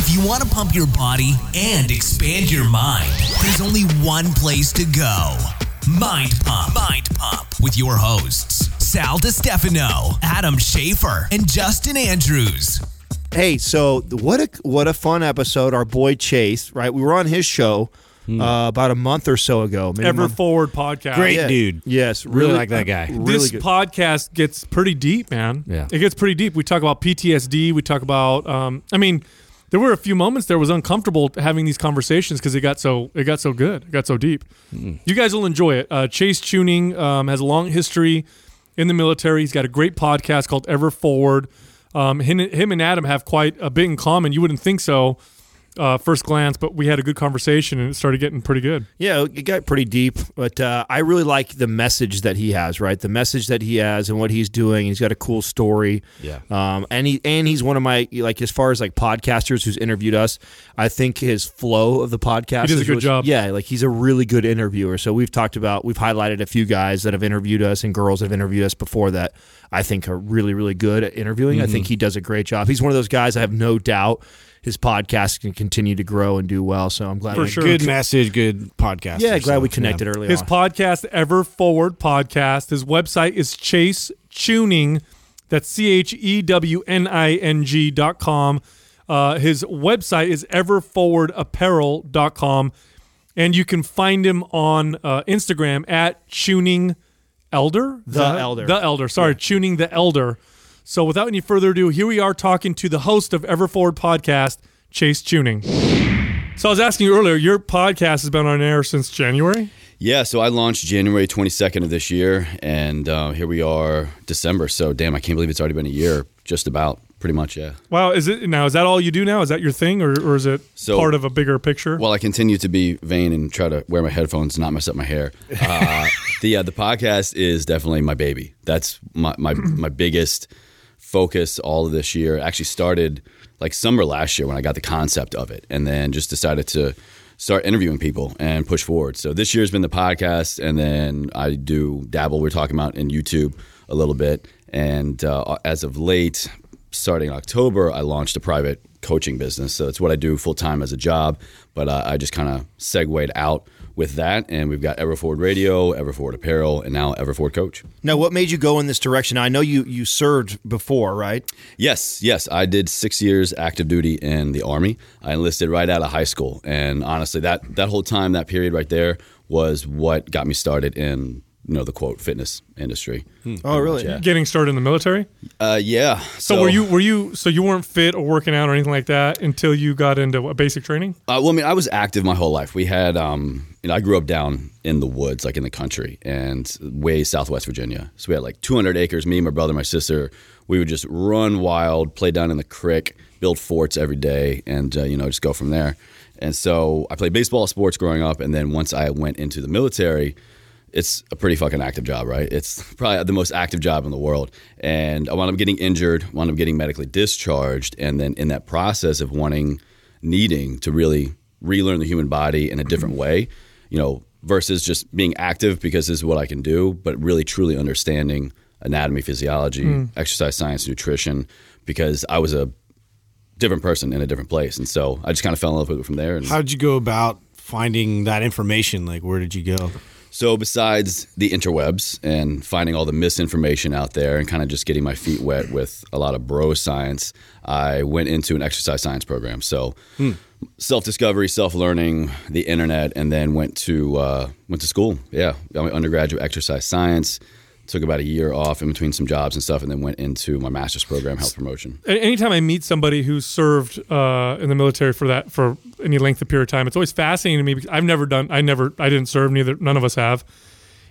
If you want to pump your body and expand your mind, there's only one place to go Mind Pump. Mind Pump with your hosts, Sal DiStefano, Adam Schafer, and Justin Andrews. Hey, so what a what a fun episode! Our boy Chase, right? We were on his show uh, about a month or so ago. maybe Ever month- Forward podcast. Great Yeah. dude. Yes, Really really, like that guy. Really this good. podcast gets pretty deep, man. Yeah. It gets pretty deep. We talk about PTSD. We talk about, um, I mean, there were a few moments there was uncomfortable having these conversations because it got so it got so good, it got so deep. You guys will enjoy it. Uh, Chase Chewning um, has a long history in the military. He's got a great podcast called Ever Forward. Um, him, him and Adam have quite a bit in common. You wouldn't think so, uh, first glance, but we had a good conversation and it started getting pretty good. Yeah, it got pretty deep, but uh, I really like the message that he has. Right, the message that he has and what he's doing. He's got a cool story. Yeah. Um, and he and he's one of my like as far as like podcasters who's interviewed us. I think his flow of the podcast. He does a good really- job. Yeah, like he's a really good interviewer. So we've talked about we've highlighted a few guys that have interviewed us and girls that have interviewed us before that I think are really really good at interviewing. I think Mm-hmm. he does a great job. He's one of those guys. I have no doubt. His podcast can continue to grow and do well. So I'm glad. For we- sure. Good message, good podcast. Yeah, glad we connected early His on. podcast, Ever Forward Podcast. His website is Chase Chewning. That's C H E W N I N G dot com. Uh, his website is everforwardapparel.com. And you can find him on uh, Instagram at Chewning Elder. The Elder. The Elder. Sorry, Chewning the Elder. So without any further ado, here we are talking to the host of Ever Forward Podcast, Chase Chewning. So I was asking you earlier, your podcast has been on air since January? Yeah, so I launched January 22nd of this year, and uh, here we are, December. So, damn, I can't believe it's already been a year, just about, pretty much, yeah. Wow, is it now? Is that all you do now? Is that your thing, or, or is it So- part of a bigger picture? While I continue to be vain and try to wear my headphones and not mess up my hair, uh, the uh, the podcast is definitely my baby. That's my my, my biggest focus all of this year. Actually, started like summer last year when I got the concept of it, and then just decided to start interviewing people and push forward. So this year's been the podcast, and then I do dabble. We're talking about in YouTube a little bit, and uh, as of late, starting in October, I launched a private coaching business. So it's what I do full time as a job, but uh, I just kind of segued out with that, and we've got Everforward Radio, Everforward Apparel, and now Everforward Coach. Now, what made you go in this direction? I know you you served before, right? Yes, yes. I did six years active duty in the Army. I enlisted right out of high school. And honestly, that, that whole time, that period right there was what got me started in, know, the quote fitness industry. Oh, really? Yeah. Getting started in the military. Uh, yeah. So, were you were you so you weren't fit or working out or anything like that until you got into what, basic training? Uh, well, I mean, I was active my whole life. We had, um, you know, I grew up down in the woods, like in the country, and way southwest Virginia. So we had like 200 acres. Me, my brother, my sister. We would just run wild, play down in the creek, build forts every day, and uh, you know, just go from there. And so I played baseball, sports growing up, and then once I went into the military, it's a pretty fucking active job, right? It's probably the most active job in the world. And I wound up getting injured, wound up getting medically discharged, and then in that process of wanting, needing to really relearn the human body in a different mm-hmm. way, you know, versus just being active because this is what I can do, but really truly understanding anatomy, physiology, hmm. exercise science, nutrition, because I was a different person in a different place. And so I just kind of fell in love with it from there. And How did you go about finding that information? Like, where did you go? So besides the interwebs and finding all the misinformation out there and kind of just getting my feet wet with a lot of bro science, I went into an exercise science program. So self-discovery, self-learning, the internet, and then went to uh, went to school. Yeah, undergraduate exercise science. Took about a year off in between some jobs and stuff, and then went into my master's program, health promotion. Anytime I meet somebody who's served uh, in the military for that for any length of period of time, it's always fascinating to me because I've never done. I never. I didn't serve. Neither. None of us have.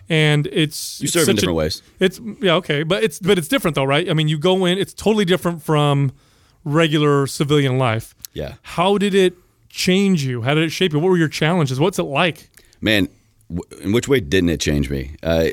And it's You it's serve in such a- different ways. It's yeah okay, but it's but it's different though, right? I mean, you go in. It's totally different from regular civilian life. Yeah. How did it change you? How did it shape you? What were your challenges? What's it like? Man, w- in which way didn't it change me? Uh,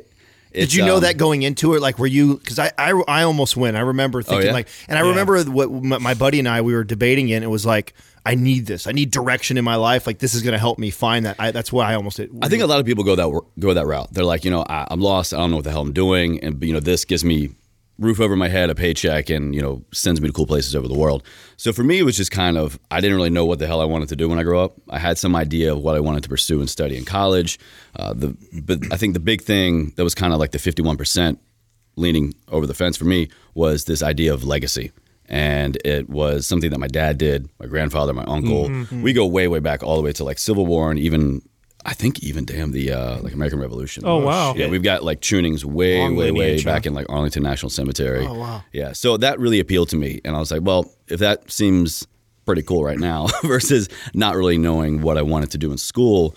Did you know um, that going into it? Like, were you? Because I, I, I almost went. I remember thinking yeah? like, and I remember what my, my buddy and I we were debating it. and It was like, I need this. I need direction in my life. Like, this is going to help me find that. I, that's why I almost did. I think a lot of people go that go that route. They're like, you know, I, I'm lost. I don't know what the hell I'm doing, and you know, this gives me roof over my head, a paycheck, and you know sends me to cool places over the world. So for me, it was just kind of I didn't really know what the hell I wanted to do when I grew up. I had some idea of what I wanted to pursue and study in college. Uh, the but I think the big thing that was kind of like the fifty one percent leaning over the fence for me was this idea of legacy. And it was something that my dad did, my grandfather, my uncle. We go way, way back all the way to like Civil War and even I think even damn the uh, like American Revolution. Oh, wow. Yeah, we've got like Chewnings way, Long way, way lineage, huh? back in like Arlington National Cemetery. Oh, wow. Yeah, so that really appealed to me, and I was like, well, if that seems pretty cool right now versus not really knowing what I wanted to do in school,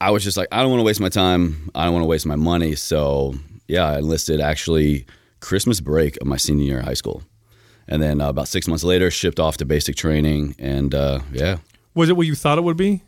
I was just like, I don't want to waste my time. I don't want to waste my money. So yeah, I enlisted actually Christmas break of my senior year of high school, and then uh, about six months later, shipped off to basic training, and uh, yeah, Was it what you thought it would be?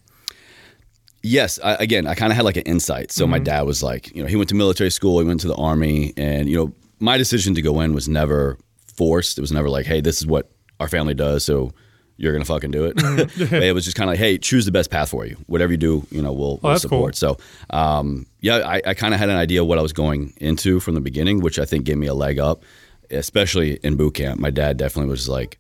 Yes, I, again, I kind of had like an insight. So my dad was like, you know, he went to military school, he went to the army, and you know, my decision to go in was never forced. It was never like, hey, this is what our family does, so you're gonna fucking do it. But it was just kind of like, hey, choose the best path for you. Whatever you do, you know, we'll, we'll that's cool. support. So, um, yeah, I, I kind of had an idea what I was going into from the beginning, which I think gave me a leg up, especially in boot camp. My dad definitely was like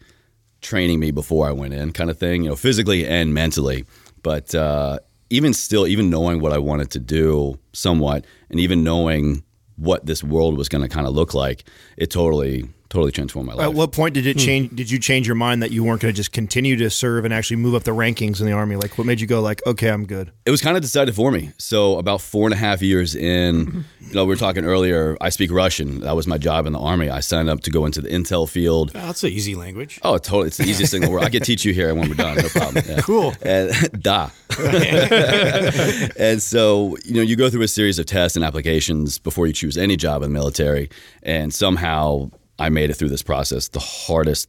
training me before I went in, kind of thing, you know, physically and mentally. But uh, even still, even knowing what I wanted to do somewhat, and even knowing what this world was going to kind of look like, it totally, totally transformed my life. At what point did it hmm. change? Did you change your mind that you weren't going to just continue to serve and actually move up the rankings in the army? Like, what made you go like, okay, I'm good? it was kind of decided for me. So about four and a half years in, you know, we were talking earlier. I speak Russian. That was my job in the army. I signed up to go into the intel field. Oh, that's an easy language. Oh, totally! It's the easiest thing in the world. I could teach you here when we're done. No problem. Yeah. Cool. And da. and so, you know, you go through a series of tests and applications before you choose any job in the military. And somehow I made it through this process. The hardest,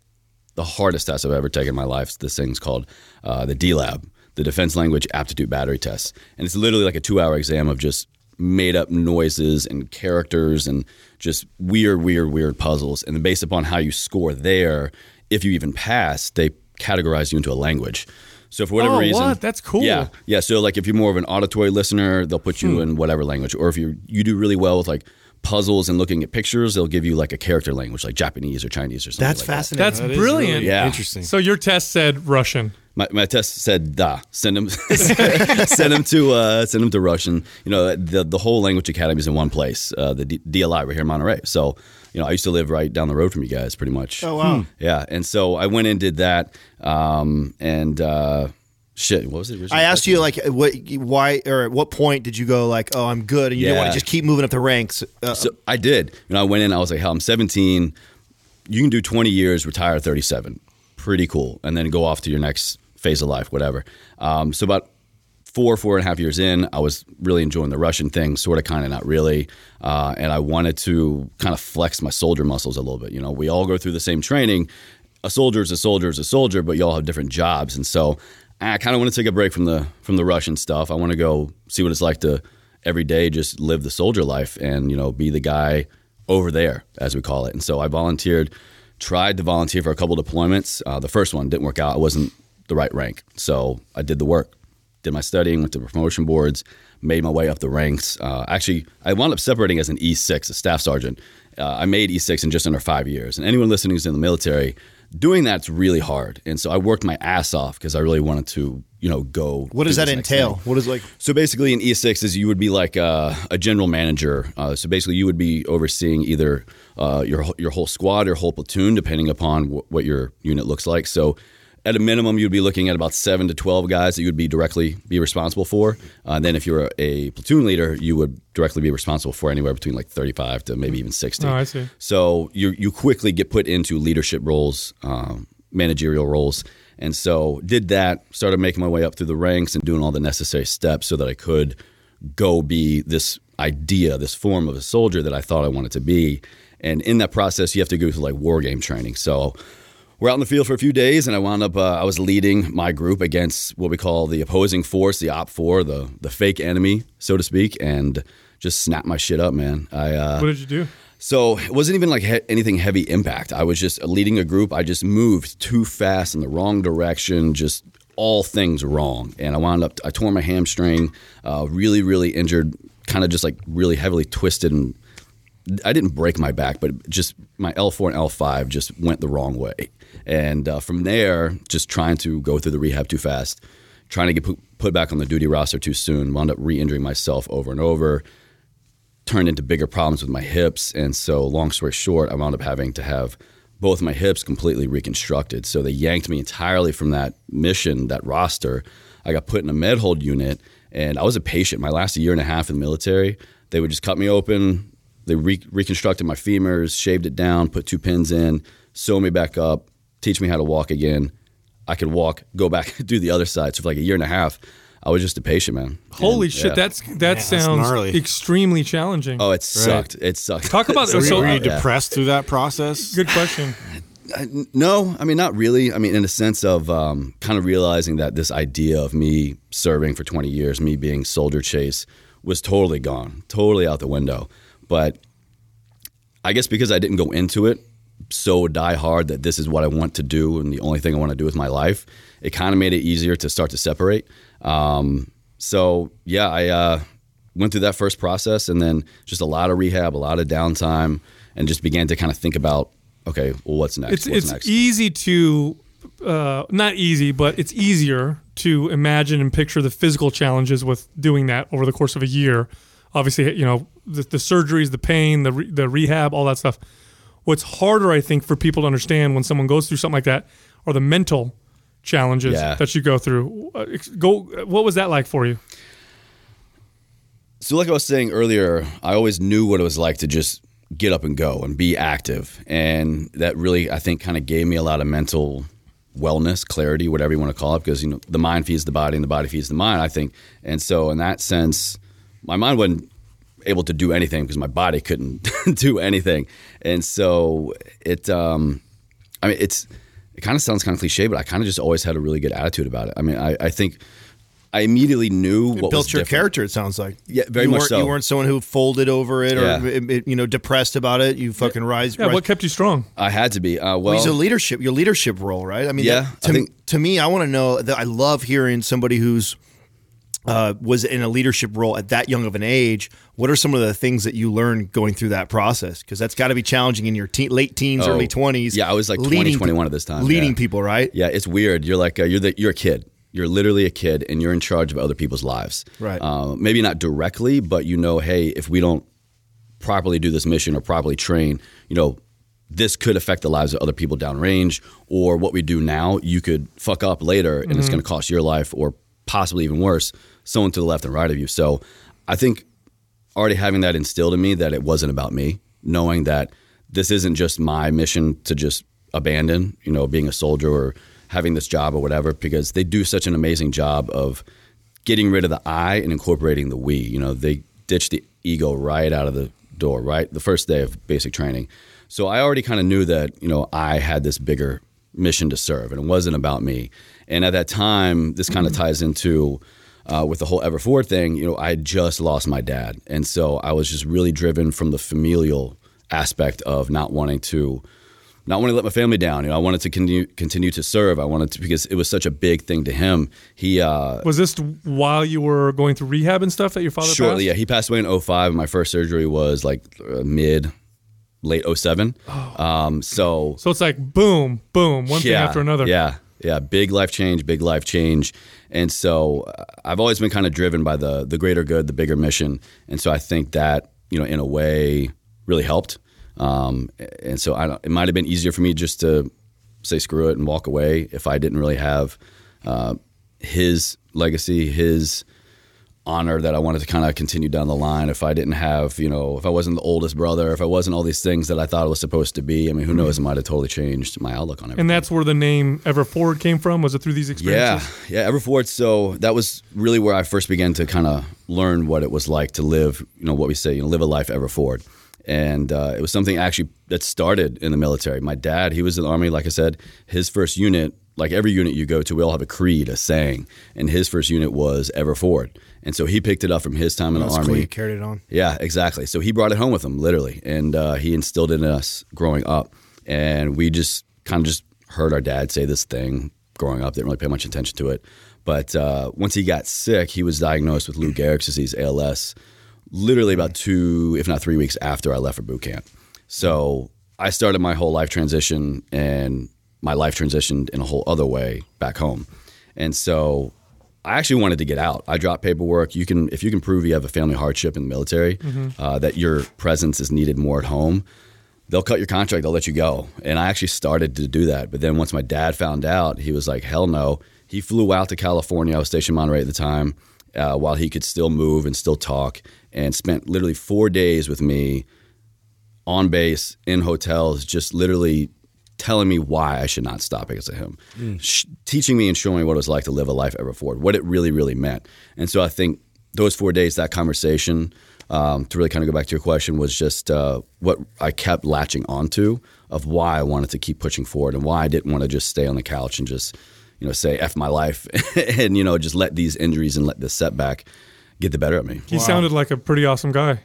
the hardest test I've ever taken in my life. This thing's called uh, the DLAB, the Defense Language Aptitude Battery Test. And it's literally like a two hour exam of just made up noises and characters and just weird, weird, weird puzzles. And then based upon how you score there, if you even pass, they categorize you into a language. So for whatever Oh, reason, what? That's cool. Yeah, yeah. So like if you're more of an auditory listener, they'll put you in whatever language, or if you you do really well with like puzzles and looking at pictures, they'll give you like a character language, like Japanese or Chinese or something. That's like that. fascinating. That's That is brilliant. really Yeah. Interesting. So your test said Russian. My, my test said da. Send them, send them to uh, send them to Russian. You know, the the whole language academy is in one place. Uh, the D- DLI right here in Monterey. So, you know, I used to live right down the road from you guys, pretty much. Oh, wow. Yeah, and so I went and did that. Um, and uh, shit, what was it? I asked you like, what, why, or at what point did you go like, oh, I'm good, and you didn't want to just keep moving up the ranks? Uh, So I did. You know, I went in. I was like, "Hell, I'm 17. You can do 20 years, retire at 37. Pretty cool, and then go off to your next phase of life, whatever." Um, so about four, four and a half years in, I was really enjoying the Russian thing, sort of, kind of, not really, uh, and I wanted to kind of flex my soldier muscles a little bit. You know, we all go through the same training. A soldier is a soldier is a soldier, but you all have different jobs, and so I kind of want to take a break from the from the Russian stuff. I want to go see what it's like to every day just live the soldier life and you know be the guy over there as we call it. And so I volunteered, tried to volunteer for a couple deployments. Uh, the first one didn't work out. I wasn't the right rank, so I did the work, did my studying, went to promotion boards, made my way up the ranks. Uh, actually, I wound up separating as an E6, a staff sergeant. Uh, I made E6 in just under five years. And anyone listening who's in the military, doing that's really hard. And so I worked my ass off because I really wanted to, you know, go. what does do that entail? What is like? So basically, in E6 is you would be like uh, a general manager. Uh, so basically, you would be overseeing either uh, your your whole squad or whole platoon, depending upon wh- what your unit looks like. So at a minimum, you'd be looking at about seven to twelve guys that you would be directly be responsible for. Uh, and then if you're a platoon leader, you would directly be responsible for anywhere between like thirty-five to maybe even sixty. Oh, I see. So you you quickly get put into leadership roles, um, managerial roles, and so did that. Started making my way up through the ranks and doing all the necessary steps so that I could go be this idea, this form of a soldier that I thought I wanted to be. And in that process, you have to go through like war game training. So we're out in the field for a few days, and I wound up. Uh, I was leading my group against what we call the opposing force, the OPFOR, the the fake enemy, so to speak, and just snapped my shit up, man. I uh, What did you do? so it wasn't even like he- anything heavy impact. I was just leading a group. I just moved too fast in the wrong direction, just all things wrong. And I wound up, I tore my hamstring, uh, really, really injured, kind of just like really heavily twisted and I didn't break my back, but just my L4 and L5 just went the wrong way. And uh, from there, just trying to go through the rehab too fast, trying to get put, back on the duty roster too soon, wound up re injuring myself over and over, turned into bigger problems with my hips. And so, long story short, I wound up having to have both my hips completely reconstructed. So, they yanked me entirely from that mission, that roster. I got put in a med hold unit, and I was a patient. My last year and a half in the military, they would just cut me open, they re- reconstructed my femurs, shaved it down, put two pins in, sew me back up, teach me how to walk again. I could walk, go back, do the other side. So for like a year and a half, I was just a patient, man. Holy And, shit, yeah. that's that that's sounds gnarly. extremely challenging. oh, it sucked. It sucked. Talk about So, so, were you yeah. depressed through that process? good question. No, I mean not really. I mean in a sense of um, kind of realizing that this idea of me serving for 20 years, me being soldier chase, was totally gone, totally out the window. But I guess because I didn't go into it so die hard that this is what I want to do and the only thing I want to do with my life, it kind of made it easier to start to separate. Um, so yeah, I uh, went through that first process and then just a lot of rehab, a lot of downtime, and just began to kind of think about, okay, well, what's next? It's what's it's next? easy to uh, not easy, but it's easier to imagine and picture the physical challenges with doing that over the course of a year. Obviously, you know the, the surgeries, the pain, the re, the rehab, all that stuff. What's harder, I think, for people to understand when someone goes through something like that are the mental challenges Yeah. that you go through. Uh, go. What was that like for you? So, like I was saying earlier, I always knew what it was like to just get up and go and be active. And that really, I think, kind of gave me a lot of mental wellness, clarity, whatever you want to call it, because, you know, the mind feeds the body and the body feeds the mind, I think. And so, in that sense, my mind wasn't able to do anything because my body couldn't do anything. And so, it, um, I mean, it's, it kind of sounds kind of cliche, but I kind of just always had a really good attitude about it. I mean, I, I think I immediately knew what was built your different. character. It sounds like. Yeah, very you much weren't, so. You weren't someone who folded over it or Yeah. it- it- you know depressed about it. You fucking rise. Yeah, rise. what kept you strong? I had to be. Uh, well, Well, he's a leadership. Your leadership role, right? I mean, Yeah, that- to, I think- to me, I want to know that I love hearing somebody who's uh, was in a leadership role at that young of an age. What are some of the things that you learned going through that process? Because that's got to be challenging in your teen, late teens, Oh, early twenties. yeah, I was like 20, 21 at this time, leading yeah. people, right? yeah, it's weird. You're like uh, you're the you're a kid. You're literally a kid, and you're in charge of other people's lives. Right. Uh, maybe not directly, but you know, hey, if we don't properly do this mission or properly train, you know, this could affect the lives of other people downrange, or what we do now, you could fuck up later, and it's going to cost your life, or possibly even worse, someone to the left and right of you. So, I think already having that instilled in me that it wasn't about me, knowing that this isn't just my mission to just abandon, you know, being a soldier or having this job or whatever, because they do such an amazing job of getting rid of the I and incorporating the we. You know, they ditch the ego right out of the door, right? The first day of basic training. So I already kind of knew that, you know, I had this bigger mission to serve and it wasn't about me. And at that time, this kind of mm-hmm. ties into uh, with the whole Ever thing, you know, I just lost my dad. And so I was just really driven from the familial aspect of not wanting to not wanting to let my family down. You know, I wanted to continue continue to serve. I wanted to because it was such a big thing to him. He uh, Was this while you were going through rehab and stuff that your father shortly, passed? yeah, he passed away in 05. and My first surgery was like uh, mid late 07. Um, so So it's like boom, boom, one thing after another. Yeah, yeah, big life change, big life change, and so uh, I've always been kind of driven by the the greater good, the bigger mission, and so I think that you know, in a way, really helped. Um, and so I it might have been easier for me just to say screw it and walk away if I didn't really have uh, his legacy, his honor that I wanted to kind of continue down the line. If I didn't have, you know, if I wasn't the oldest brother, if I wasn't all these things that I thought it was supposed to be, I mean, who knows? It might have totally changed my outlook on everything. And that's where the name Ever Forward came from. Was it through these experiences? Yeah, yeah, Everforth. So that was really where I first began to kind of learn what it was like to live, you know, what we say, you know, live a life ever forward. And uh, it was something actually that started in the military. My dad, he was in the army, like I said, his first unit, like every unit you go to, we all have a creed, a saying, and his first unit was ever forward. And so he picked it up from his time in That's the cool. army. You carried it on. Yeah, exactly. So he brought it home with him, literally, and uh, he instilled it in us growing up. And we just kind of just heard our dad say this thing growing up. Didn't really pay much attention to it. But uh, once he got sick, he was diagnosed with Lou Gehrig's disease, ALS, literally about two, if not three weeks after I left for boot camp. So I started my whole life transition, and my life transitioned in a whole other way back home. And so I actually wanted to get out. I dropped paperwork. You can, if you can prove you have a family hardship in the military, uh, that your presence is needed more at home, they'll cut your contract. They'll let you go. And I actually started to do that. But then once my dad found out, he was like, hell no. He flew out to California. I was stationed in Monterey at the time, uh, while he could still move and still talk, and spent literally four days with me on base in hotels, just literally telling me why I should not stop because of him, Sh- teaching me and showing me what it was like to live a life ever forward, what it really, really meant. And so I think those four days, that conversation, um, to really kind of go back to your question, was just uh, what I kept latching onto of why I wanted to keep pushing forward and why I didn't want to just stay on the couch and just, you know, say F my life and, you know, just let these injuries and let this setback get the better of me. He sounded like a pretty awesome guy.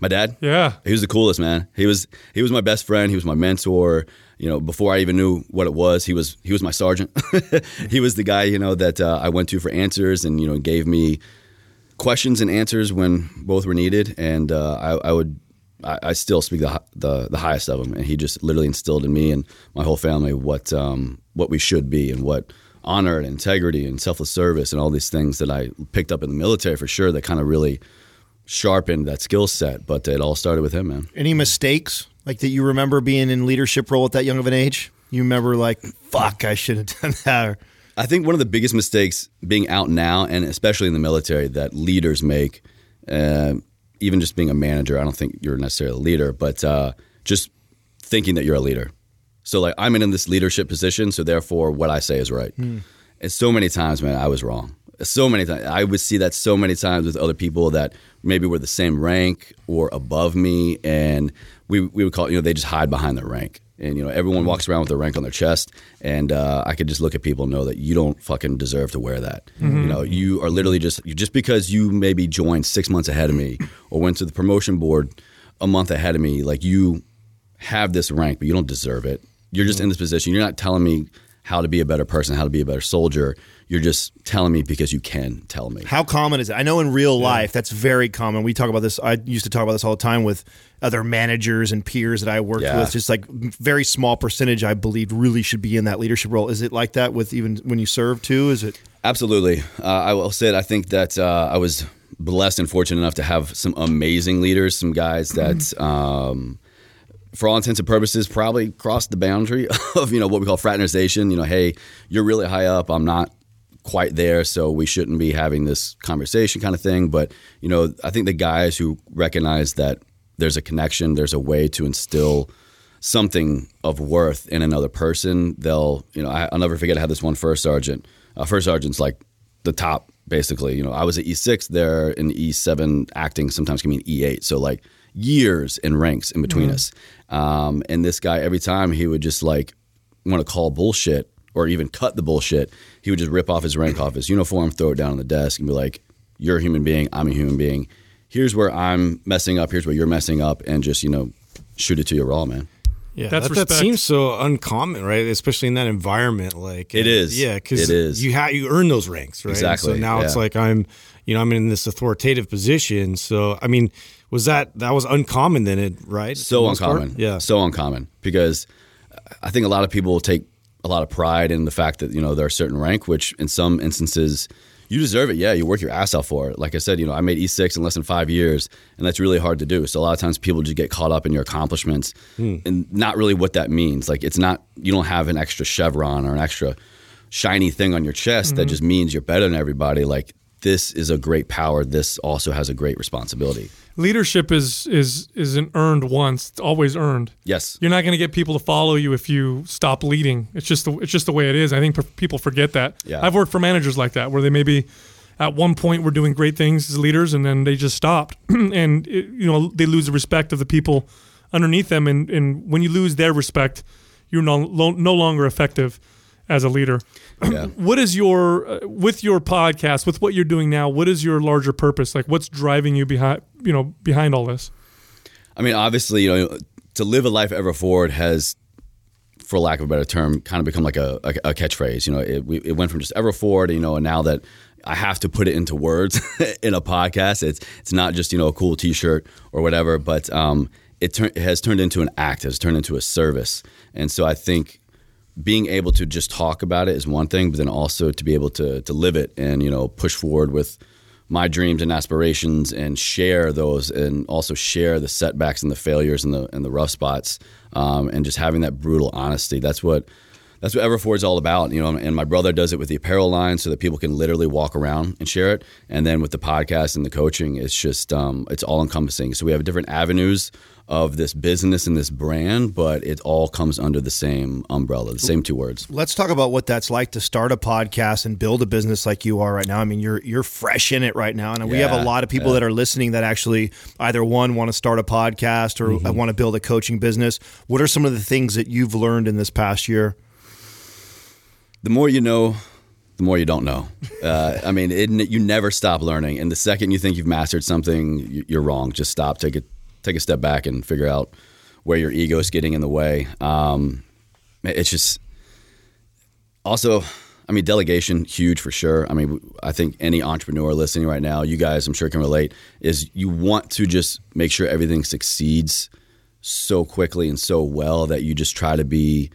My dad? Yeah. He was the coolest, man. He was he was my best friend. He was my mentor. You know, before I even knew what it was, he was he was my sergeant. he was the guy you know that uh, I went to for answers, and you know gave me questions and answers when both were needed. And uh, I, I would I, I still speak the, the the highest of him, and he just literally instilled in me and my whole family what um, what we should be and what honor and integrity and selfless service and all these things that I picked up in the military for sure. That kind of really sharpened that skill set. But it all started with him, man. Any mistakes like that you remember being in leadership role at that young of an age? You remember like, fuck, I should have done that. I think one of the biggest mistakes being out now, and especially in the military, that leaders make, uh, even just being a manager, I don't think you're necessarily a leader, but uh, just thinking that you're a leader. So, like, I'm in this leadership position, so therefore, what I say is right. And so many times, man, I was wrong. So many times. I would see that so many times with other people that maybe were the same rank or above me, and we, we would call you know, they just hide behind their rank. And, you know, everyone walks around with their rank on their chest, and uh, I could just look at people and know that you don't fucking deserve to wear that. You know, you are literally just, just because you maybe joined six months ahead of me or went to the promotion board a month ahead of me, like you have this rank, but you don't deserve it. You're just in this position. You're not telling me how to be a better person, how to be a better soldier. You're just telling me because you can tell me. how common is it? I know in real life that's very common. We talk about this. I used to talk about this all the time with other managers and peers that I worked Yeah. with. Just like very small percentage, I believe, really should be in that leadership role. Is it like that with even when you serve too? Is it? Absolutely. Uh, I will say it. I think that uh, I was blessed and fortunate enough to have some amazing leaders, some guys that, um, for all intents and purposes, probably crossed the boundary of you know what we call fraternization. You know, hey, you're really high up. I'm not quite there, so we shouldn't be having this conversation, kind of thing. But you know, I think the guys who recognize that there's a connection, there's a way to instill something of worth in another person, they'll, you know, I, I'll never forget I had this one first sergeant. Uh, first sergeant's like the top, basically. You know, I was at E6 there in E7 acting, sometimes can mean E8. So, like, years in ranks in between us. Um, and this guy, every time he would just like want to call bullshit or even cut the bullshit, he would just rip off his rank off his uniform, throw it down on the desk, and be like, You're a human being, I'm a human being. Here's where I'm messing up, here's where you're messing up, and just, you know, shoot it to you raw, man. Yeah, That's that, that seems so uncommon, right? Especially in that environment. Like It uh, is. yeah, because It is. You ha- you earn those ranks, right? Exactly, So now it's like I'm, you know, I'm in this authoritative position. So I mean, was that that was uncommon then? It right? So the most part? uncommon. Yeah. So uncommon because I think a lot of people take a lot of pride in the fact that, you know, they're a certain rank, which in some instances you deserve it. Yeah, you work your ass out for it. Like I said, you know, I made E6 in less than five years, and that's really hard to do. So a lot of times people just get caught up in your accomplishments hmm. and not really what that means. Like it's not, you don't have an extra chevron or an extra shiny thing on your chest that mm-hmm. just means you're better than everybody. Like this is a great power. This also has a great responsibility. Leadership is is isn't earned once; it's always earned. Yes. You're not going to get people to follow you if you stop leading. It's just the, it's just the way it is. I think per- people forget that. Yeah. I've worked for managers like that where they maybe at one point were doing great things as leaders and then they just stopped and it, you know they lose the respect of the people underneath them and, and when you lose their respect you're no, no longer effective as a leader Yeah. what is your uh, with your podcast with what you're doing now what is your larger purpose like what's driving you behind you know behind all this I mean, obviously, you know, to live a life ever forward has, for lack of a better term, kind of become like a, a, a catchphrase. You know, it, we, it went from just ever forward, you know, and now that I have to put it into words in a podcast. It's it's not just you know a cool T-shirt or whatever, but um, it, tur- it has turned into an act. It has turned into a service, and so I think being able to just talk about it is one thing, but then also to be able to to live it and you know push forward with my dreams and aspirations and share those and also share the setbacks and the failures and the and the rough spots um, and just having that brutal honesty. That's what that's what Everforward's all about, you know. And my brother does it with the apparel line, so that people can literally walk around and share it. And then with the podcast and the coaching, it's just um, it's all encompassing. So we have different avenues of this business and this brand, but it all comes under the same umbrella, the same two words. Let's talk about what that's like to start a podcast and build a business like you are right now. I mean, you're you're fresh in it right now, and we have a lot of people yeah. that are listening that actually either one want to start a podcast or Mm-hmm. want to build a coaching business. What are some of the things that you've learned in this past year? the more you know, the more you don't know. Uh, I mean, it, you never stop learning, and the second you think you've mastered something, you- you're wrong. Just stop, take a take a step back, and figure out where your ego is getting in the way. Um, it's just also. I mean, delegation huge for sure. I mean, I think any entrepreneur listening right now, you guys, I'm sure can relate. Is you want to just make sure everything succeeds so quickly and so well that you just try to be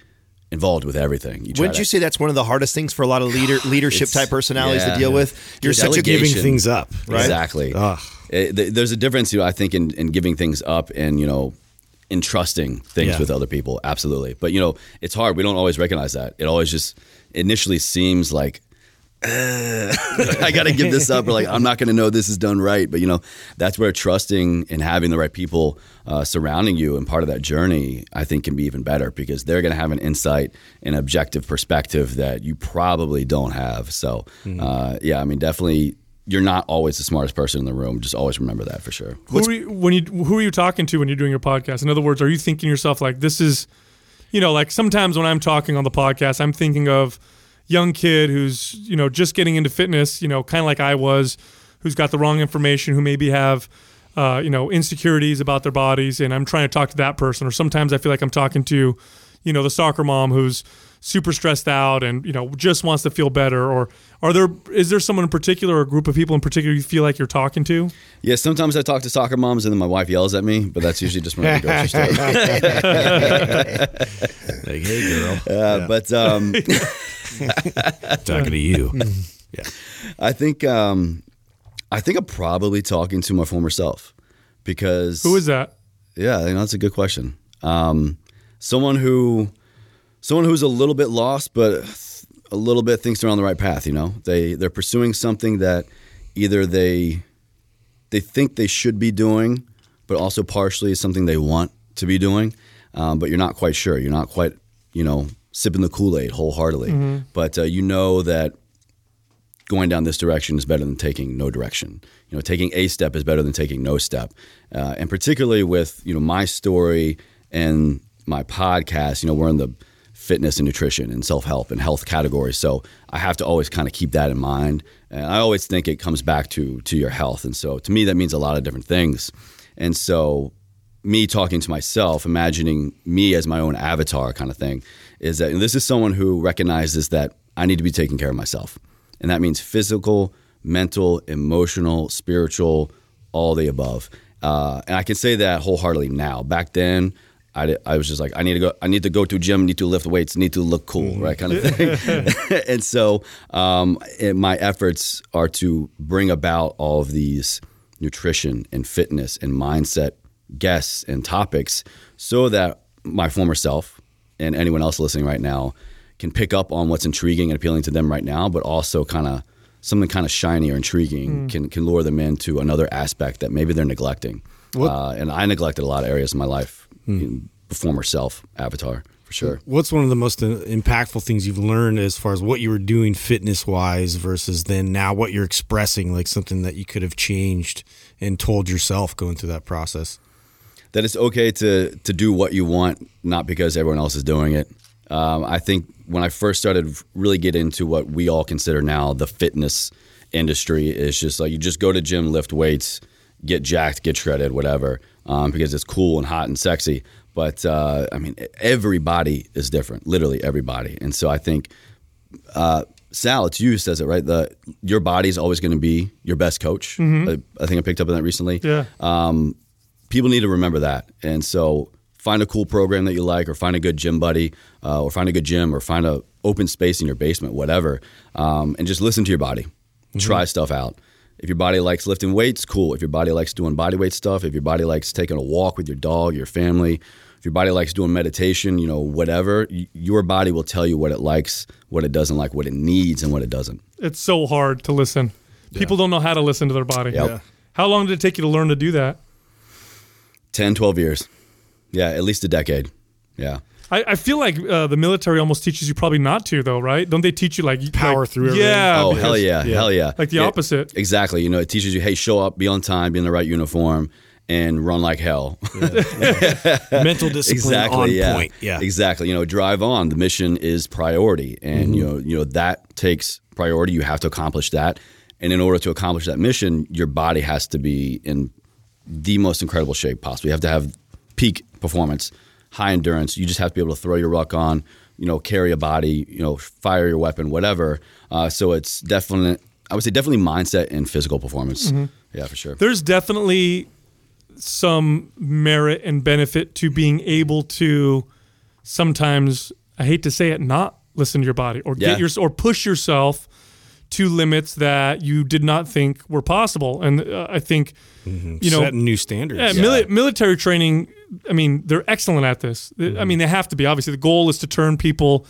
involved with everything. You Wouldn't to- you say that's one of the hardest things for a lot of leader leadership type personalities yeah. to deal with? You're such a Giving things up, right? Exactly. Ugh. It- there's a difference, you know, I think, in, in giving things up and you know, entrusting things Yeah. with other people. Absolutely, but you know, it's hard. We don't always recognize that. It always just initially seems like. "Uh, I got to give this up, or like I'm not going to know this is done right. But you know, that's where trusting and having the right people uh, surrounding you and part of that journey, I think, can be even better because they're going to have an insight and objective perspective that you probably don't have. So, uh, yeah, I mean, definitely, you're not always the smartest person in the room. Just always remember that for sure. Who are you, when you who are you talking to when you're doing your podcast? In other words, are you thinking to yourself like this is, you know, like sometimes when I'm talking on the podcast, I'm thinking of young kid who's you know just getting into fitness, you know, kind of like I was, who's got the wrong information, who maybe have. Uh, you know insecurities about their bodies and i'm trying to talk to that person or sometimes i feel like i'm talking to you know the soccer mom who's super stressed out and you know just wants to feel better or are there is there someone in particular or a group of people in particular you feel like you're talking to Yeah, sometimes I talk to soccer moms and then my wife yells at me, but that's usually just when I'm at the grocery store. Like, hey, girl, Uh, But um, talking to you. Yeah. I think um, I think I'm probably talking to my former self because who is that Yeah, you know, that's a good question. Um, someone who, someone who's a little bit lost, but a little bit thinks they're on the right path. You know, they they're pursuing something that either they they think they should be doing, but also partially is something they want to be doing, um, but you're not quite sure. You're not quite, you know, sipping the Kool Aid wholeheartedly, but uh, you know that going down this direction is better than taking no direction. You know, taking a step is better than taking no step. Uh, and particularly with you know my story and my podcast, you know, we're in the fitness and nutrition and self help and health categories. So I have to always kind of keep that in mind. And I always think it comes back to to your health. And so to me, that means a lot of different things. And so me talking to myself, imagining me as my own avatar kind of thing, is that this is someone who recognizes that I need to be taking care of myself. And that means physical, mental, emotional, spiritual, all the above. Uh, and I can say that wholeheartedly now. Back then, I, I was just like, I need to go. I need to go to gym. Need to lift weights. Need to look cool, right? Kind of thing. and so, um, and my efforts are to bring about all of these nutrition and fitness and mindset guests and topics, so that my former self and anyone else listening right now can pick up on what's intriguing and appealing to them right now, but also kind of something kind of shiny or intriguing can can lure them into another aspect that maybe they're neglecting. Uh, and I neglected a lot of areas in my life, the former self avatar for sure. What's one of the most uh, impactful things you've learned as far as what you were doing fitness wise versus then now what you're expressing, like something that you could have changed and told yourself going through that process? that it's okay to to do what you want, not because everyone else is doing it. Um, I think when I first started really get into what we all consider now the fitness industry is just like you just go to gym, lift weights, get jacked, get shredded, whatever, um, because it's cool and hot and sexy. But uh, I mean, everybody is different, literally everybody. And so I think uh, Sal, it's you who says it, right? The your body's always going to be your best coach. I, I think I picked up on that recently. Yeah. Um, people need to remember that, and so find a cool program that you like, or find a good gym buddy, uh, or find a good gym, or find a open space in your basement, whatever, um, and just listen to your body. Try stuff out. If your body likes lifting weights, cool. If your body likes doing body weight stuff, if your body likes taking a walk with your dog, your family, if your body likes doing meditation, you know, whatever, y- your body will tell you what it likes, what it doesn't like, what it needs, and what it doesn't. It's so hard to listen. People don't know how to listen to their body. Yep. Yeah. How long did it take you to learn to do that? 10, 12 years. Yeah, at least a decade. Yeah. I, I feel like uh, the military almost teaches you probably not to, though, right? Don't they teach you like Power like- through everything. Yeah. oh, because- hell yeah, Hell yeah. Like the Yeah, opposite. Exactly. You know, it teaches you, hey, show up, be on time, be in the right uniform, and run like hell. Mental discipline exactly. on yeah. point. Yeah. Exactly. You know, drive on. The mission is priority, and you know, you know that takes priority. You have to accomplish that, and in order to accomplish that mission, your body has to be in the most incredible shape possible. You have to have peak performance, high endurance. You just have to be able to throw your ruck on. You know, carry a body. You know, fire your weapon, whatever. Uh, so it's definitely, I would say, definitely mindset and physical performance. Yeah, for sure. There's definitely some merit and benefit to being able to sometimes, I hate to say it, not listen to your body or Yeah. get your or push yourself to limits that you did not think were possible. And uh, I think, you know, Setting new standards. Yeah, mili- military training. I mean, they're excellent at this. I mean, they have to be. Obviously, the goal is to turn people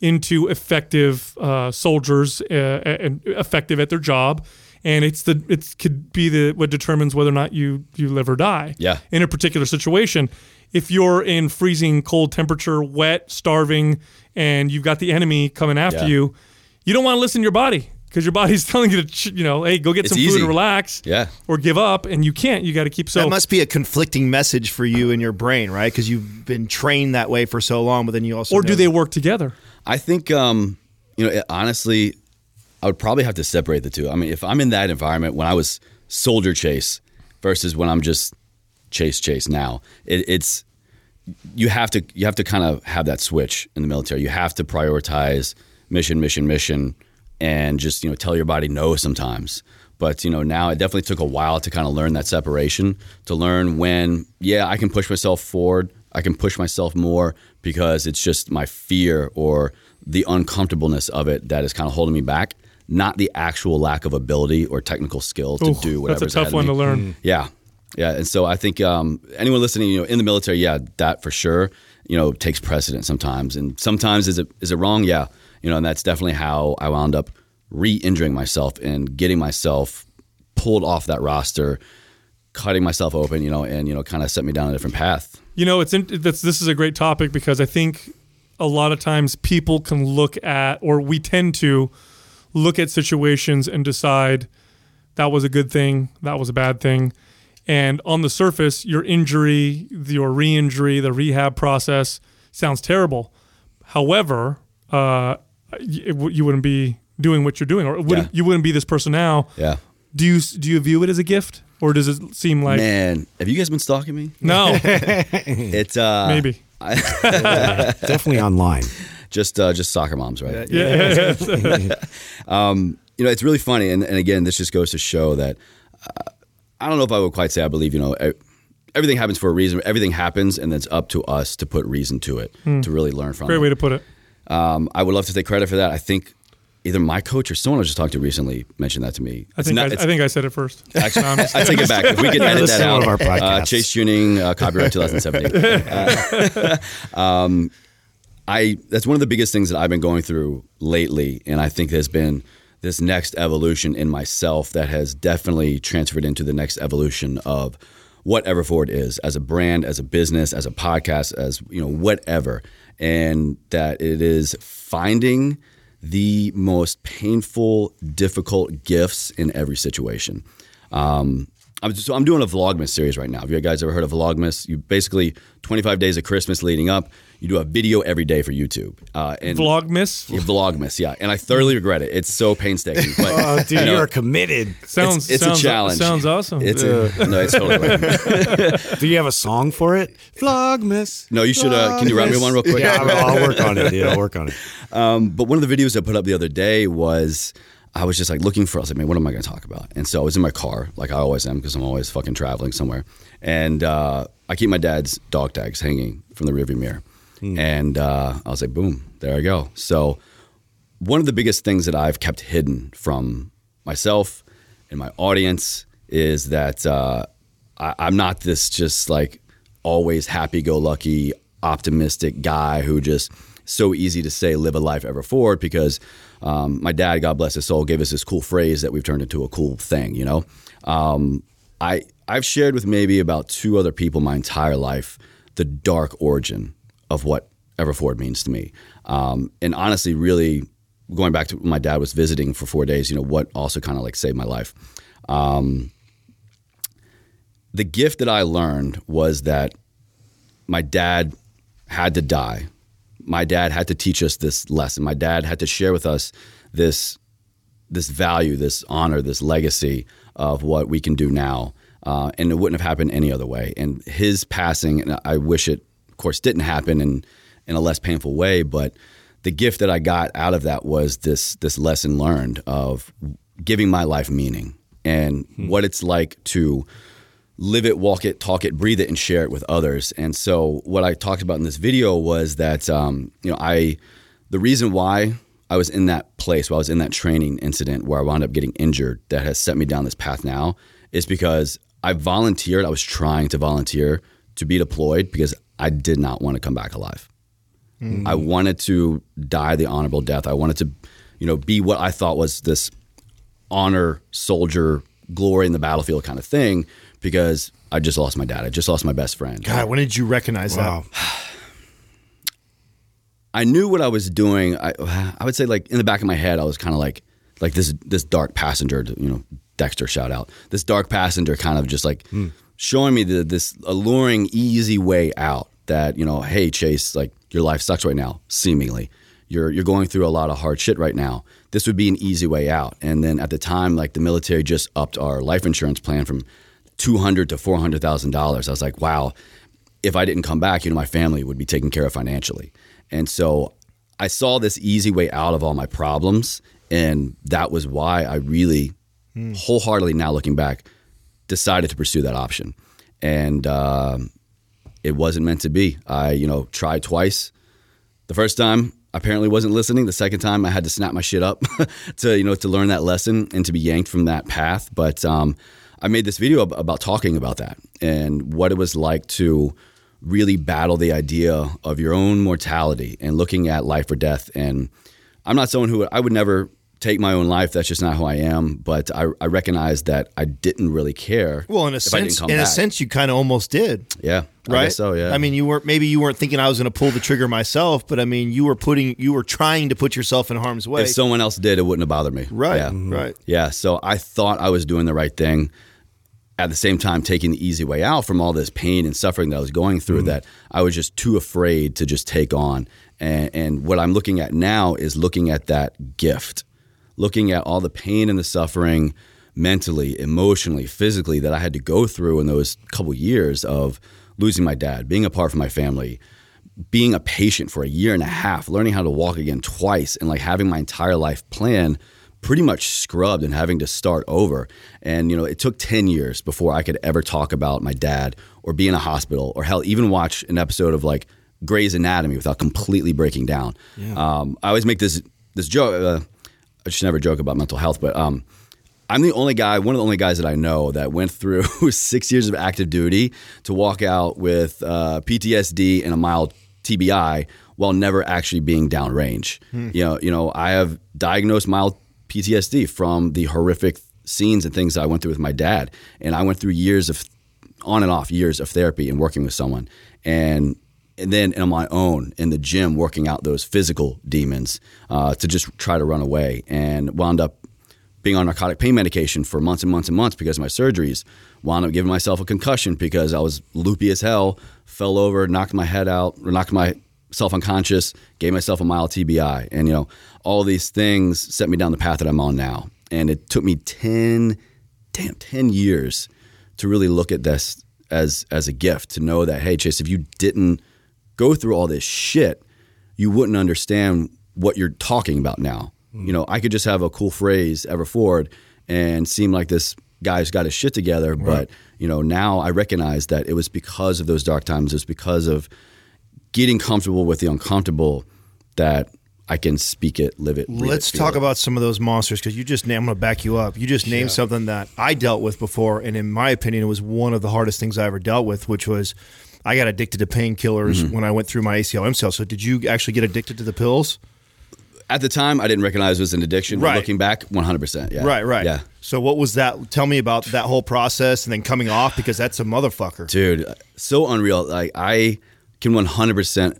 into effective uh, soldiers uh, and effective at their job. And it's the it could be the what determines whether or not you you live or die. Yeah. In a particular situation, if you're in freezing cold temperature, wet, starving, and you've got the enemy coming after Yeah. you, you don't want to listen to your body because your body's telling you to ch- you know hey go get It's some food and relax Yeah. or give up and you can't you got to keep so that must be a conflicting message for you in your brain, right? Because you've been trained that way for so long, but then you also or do they work together I think, um, you know, honestly, I would probably have to separate the two. I mean, if I'm in that environment when I was soldier chase versus when I'm just chase chase now, it, it's you have to you have to kind of have that switch in the military. You have to prioritize mission, mission, mission, and just you know tell your body no sometimes. But you know now it definitely took a while to kind of learn that separation to learn when yeah I can push myself forward, I can push myself more because it's just my fear or the uncomfortableness of it that is kind of holding me back, not the actual lack of ability or technical skill to Ooh, do whatever. that's a tough one to learn Yeah, yeah, and so I think um, anyone listening, you know, in the military, yeah, that for sure, you know, takes precedent sometimes, and sometimes is it is it wrong? Yeah, you know, and that's definitely how I wound up re-injuring myself and getting myself pulled off that roster, cutting myself open, you know, and you know, kind of set me down a different path. You know, it's in, this is a great topic because I think a lot of times people can look at, or we tend to look at situations and decide that was a good thing, that was a bad thing, and on the surface, your injury, your re-injury, the rehab process sounds terrible. However, uh, w- you wouldn't be doing what you're doing, or wouldn't, Yeah. you wouldn't be this person now. Yeah, Do you do you view it as a gift, or does it seem like man, have you guys been stalking me? no, It's uh, maybe? Definitely online. just uh, just soccer moms, right? Yeah. you know, it's really funny, and, and again, this just goes to show that uh, I don't know if I would quite say I believe. You know, e- everything happens for a reason. Everything happens, and it's up to us to put reason to it to really learn from Great it. way to put it. Um, I would love to take credit for that. I think either my coach or someone I was just talking to recently mentioned that to me. I think I, not- it's- I think I said it first. Actually, No, I'm just- I take it back. If we can edit that out, of our uh. Chase Chewning, uh, copyright 2017. Uh, um, I that's one of the biggest things that I've been going through lately, and I think there's been this next evolution in myself that has definitely transferred into the next evolution of what Everforward is as a brand, as a business, as a podcast, as you know, whatever, and that it is finding the most painful, difficult gifts in every situation. Um, I'm so I'm doing a Vlogmas series right now. Have you guys ever heard of Vlogmas? You basically 25 days of Christmas leading up. You do a video every day for YouTube. Uh, and Vlogmas Yeah, Vlogmas, yeah. And I thoroughly regret it. It's so painstaking. But Oh, dude, you know, you are committed. sounds it's, it's sounds, a challenge. Sounds awesome. It's a, no, it's totally right. Do you have a song for it? Vlogmas. No, you should. Uh, can you write me one real quick? Yeah, I'll, I'll work on it. Yeah, I'll work on it. Um, but one of the videos I put up the other day was I was just like looking for. I was like, man, what am I going to talk about? And so I was in my car, like I always am, because I'm always fucking traveling somewhere. And uh, I keep my dad's dog tags hanging from the rearview mirror. And uh, I was like, boom, there I go. So one of the biggest things that I've kept hidden from myself and my audience is that uh, I, I'm not this just like always happy go lucky, optimistic guy who just so easy to say live a life ever forward because um, my dad, God bless his soul, gave us this cool phrase that we've turned into a cool thing, you know? Um, I, I've shared with maybe about two other people my entire life the dark origin of what forward means to me. Um, and honestly, really going back to my dad was visiting for four days, you know, what also kind of like saved my life. Um, the gift that I learned was that my dad had to die. My dad had to teach us this lesson. My dad had to share with us this this value, this honor, this legacy of what we can do now. Uh, and it wouldn't have happened any other way. And his passing, and I wish it, course, didn't happen in in a less painful way. But the gift that I got out of that was this this lesson learned of giving my life meaning and what it's like to live it, walk it, talk it, breathe it, and share it with others. And so, what I talked about in this video was that um, you know I the reason why I was in that place, where I was in that training incident where I wound up getting injured, that has set me down this path now, is because I volunteered. I was trying to volunteer to be deployed because I did not want to come back alive. I wanted to die the honorable death. I wanted to, you know, be what I thought was this honor soldier glory in the battlefield kind of thing because I just lost my dad. I just lost my best friend. God, when did you recognize Wow. I knew what I was doing. I I would say like in the back of my head, I was kind of like like this this dark passenger. You know, Dexter shout out. This dark passenger kind of just like hmm. showing me the, this alluring, easy way out. That you know, hey Chase, like your life sucks right now. Seemingly, you're you're going through a lot of hard shit right now. This would be an easy way out. And then at the time, like the military just upped our life insurance plan from two hundred to four hundred thousand dollars. I was like, wow, if I didn't come back, you know, my family would be taken care of financially. And so I saw this easy way out of all my problems. And that was why I really wholeheartedly, now looking back, decided to pursue that option. And um, it wasn't meant to be. I, you know, tried twice. The first time, apparently wasn't listening. The second time, I had to snap my shit up to, you know, to learn that lesson and to be yanked from that path. But um, I made this video ab- about talking about that and what it was like to really battle the idea of your own mortality and looking at life or death. And I'm not someone who I would never take my own life. That's just not who I am. But I, I recognize that I didn't really care. Well, in a if sense, in a sense, you kind of almost did, yeah, right? so yeah. I mean, you weren't maybe you weren't thinking I was going to pull the trigger myself, but I mean, you were putting you were trying to put yourself in harm's way. if someone else did, it wouldn't have bothered me. right, Yeah. Mm-hmm. right. Yeah, so I thought I was doing the right thing. At the same time, taking the easy way out from all this pain and suffering that I was going through, mm-hmm. that I was just too afraid to just take on. And, and what I'm looking at now is looking at that gift, looking at all the pain and the suffering mentally, emotionally, physically that I had to go through in those couple years of losing my dad, being apart from my family, being a patient for a year and a half, learning how to walk again twice, and like having my entire life plan pretty much scrubbed and having to start over. And you know, it took 10 years before I could ever talk about my dad or be in a hospital or hell even watch an episode of like Grey's Anatomy without completely breaking down. Um, I always make this this joke uh, I should never joke about mental health, but um, I'm the only guy, one of the only guys that I know that went through six years of active duty to walk out with uh, PTSD and a mild TBI while never actually being downrange. You know, you know, I have diagnosed mild PTSD from the horrific scenes and things I went through with my dad, and I went through years of on and off years of therapy and working with someone, and and then on my own in the gym working out those physical demons uh, to just try to run away, and wound up being on narcotic pain medication for months and months and months because of my surgeries. Wound up giving myself a concussion because I was loopy as hell, fell over, knocked my head out, or knocked myself unconscious, gave myself a mild TBI. And, you know, all these things set me down the path that I'm on now. And it took me 10, damn, 10 years to really look at this as, as a gift, to know that, hey, Chase, if you didn't go through all this shit, you wouldn't understand what you're talking about now. Mm. You know, I could just have a cool phrase ever forward and seem like this guy's got his shit together, but you know, now I recognize that it was because of those dark times. It was because of getting comfortable with the uncomfortable that I can speak it, live it. Let's feel talk it. about some of those monsters because you just named. I'm going to back you up. You just named something that I dealt with before, and in my opinion, it was one of the hardest things I ever dealt with, which was I got addicted to painkillers Mm-hmm. when I went through my ACL MCL. So, did you actually get addicted to the pills? At the time, I didn't recognize it was an addiction. Right. Looking back, 100%. Yeah. Right, right. Yeah. So, what was that? Tell me about that whole process and then coming off because that's a motherfucker. dude so unreal like i can 100%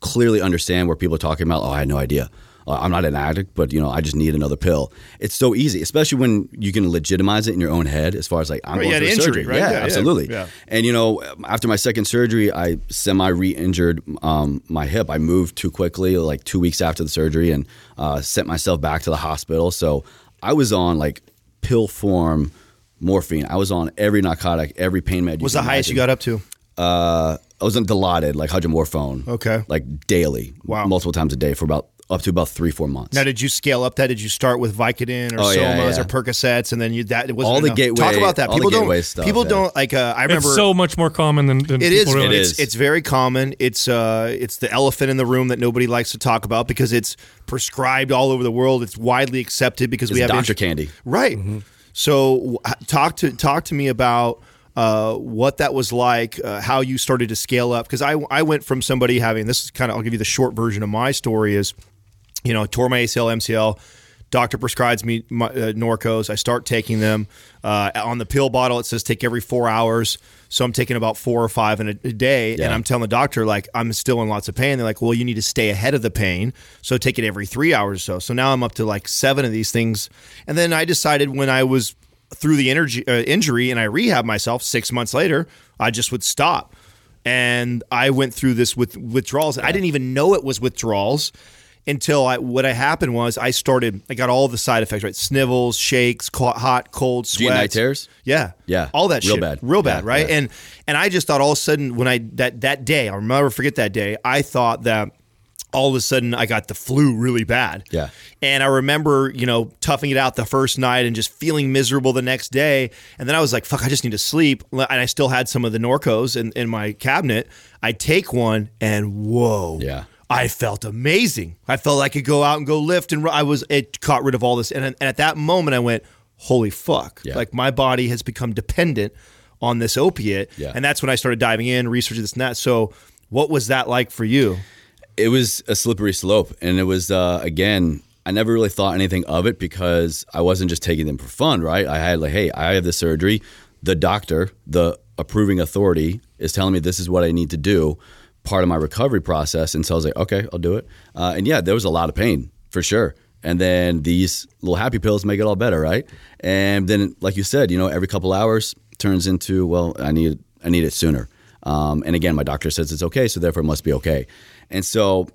clearly understand where people are talking about oh i had no idea uh, i'm not an addict but you know i just need another pill it's so easy especially when you can legitimize it in your own head as far as like i'm Right, going yeah, through a injury, surgery right? yeah, Yeah, absolutely yeah. and you know after my second surgery i semi re-injured um, my hip i moved too quickly like two weeks after the surgery and uh, sent myself back to the hospital so i was on like pill form morphine i was on every narcotic every pain med you Was the highest you got up to? Uh, I was on Dilaudid, like hydromorphone. Okay. Like daily. Wow. Multiple times a day for about up to about three, four months. Now, did you scale up that? Did you start with Vicodin or Oh, Somas yeah, yeah. or Percocets, and then you that was All the gateway- Talk about that. all the People don't. stuff, people yeah. don't like. Uh, I remember it's so much more common than, than It people is. realize. It It's, it's very common. It's uh, it's the elephant in the room that nobody likes to talk about because it's prescribed all over the world. It's widely accepted because we have doctor ins- candy. Right. So talk to talk to me about uh, what that was like, uh, how you started to scale up. Because I I went from somebody having this is kind of I'll give you the short version of my story is, you know, tore my ACL MCL. Doctor prescribes me my, uh, Norcos. I start taking them. Uh, on the pill bottle, it says take every four hours. So I'm taking about four or five in a, a day, and I'm telling the doctor like I'm still in lots of pain. They're like, well, you need to stay ahead of the pain, so take it every three hours or so. So now I'm up to like seven of these things, and then I decided when I was through the energy, uh, injury and I rehab myself six months later, I just would stop. And I went through this with withdrawals. I didn't even know it was withdrawals until I, what I happened was I started, I got all the side effects, right? Snivels, shakes, hot, cold, get night sweat. terrors? Yeah. Yeah. All that Real shit. bad. Real bad, Yeah, right? yeah. And and I just thought all of a sudden when I that that day, I'll never forget that day, I thought that all of a sudden I got the flu really bad. Yeah. And I remember, you know, toughing it out the first night and just feeling miserable the next day. And then I was like, fuck, I just need to sleep. And I still had some of the Norcos in, in my cabinet. I take one and whoa. Yeah. I felt amazing. I felt like I could go out and go lift, and I was it caught rid of all this. And, and at that moment, I went, "Holy fuck!" Yeah. Like my body has become dependent on this opiate, Yeah. and that's when I started diving in, researching this and that. So, what was that like for you? it was a slippery slope and it was uh, again i never really thought anything of it because i wasn't just taking them for fun right i had like hey i have the surgery the doctor the approving authority is telling me this is what i need to do part of my recovery process and so i was like okay i'll do it. Uh, and yeah there was a lot of pain for sure. And then these little happy pills make it all better right? And then like you said you know every couple hours turns into well i need i need it sooner. Um, and again my doctor says it's okay so therefore it must be okay. And so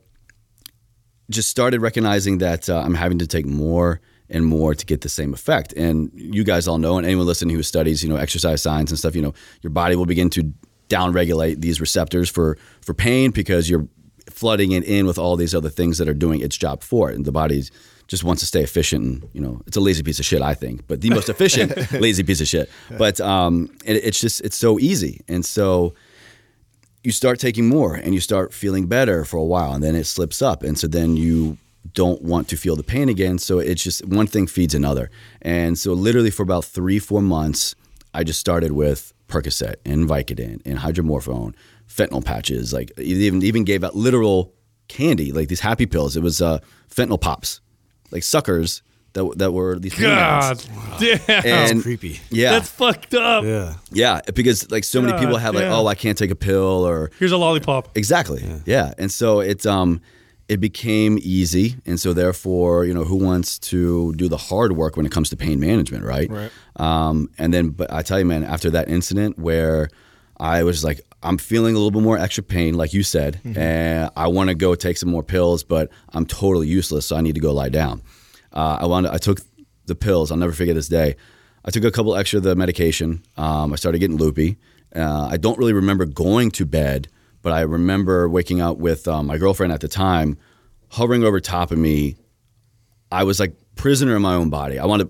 just started recognizing that uh, I'm having to take more and more to get the same effect. And you guys all know, and anyone listening who studies, you know, exercise science and stuff, you know, your body will begin to downregulate these receptors for for pain because you're flooding it in with all these other things that are doing its job for it, and the body just wants to stay efficient. And you know, it's a lazy piece of shit, I think, but the most efficient lazy piece of shit. But um, it, it's just it's so easy, and so you start taking more and you start feeling better for a while and then it slips up and so then you don't want to feel the pain again so it's just one thing feeds another and so literally for about three four months i just started with percocet and vicodin and hydromorphone fentanyl patches like even even gave out literal candy like these happy pills it was uh, fentanyl pops like suckers that, that were these pain God meds. damn. and creepy. yeah That's fucked up. Yeah. yeah because like so many people have like damn. oh i can't take a pill or Here's a lollipop. Exactly. Yeah. And so it's um it became easy, and so therefore, you know, who wants to do the hard work when it comes to pain management, right? Right. Um, and then, but I tell you, man, after that incident where I was like, I'm feeling a little bit more extra pain, like you said, and I want to go take some more pills, but I'm totally useless, so I need to go lie down. Uh, I wanted, I took the pills. I'll never forget this day. I took a couple extra of the medication. Um, I started getting loopy. Uh, I don't really remember going to bed, but I remember waking up with um, my girlfriend at the time hovering over top of me. I was like prisoner in my own body. I wanted,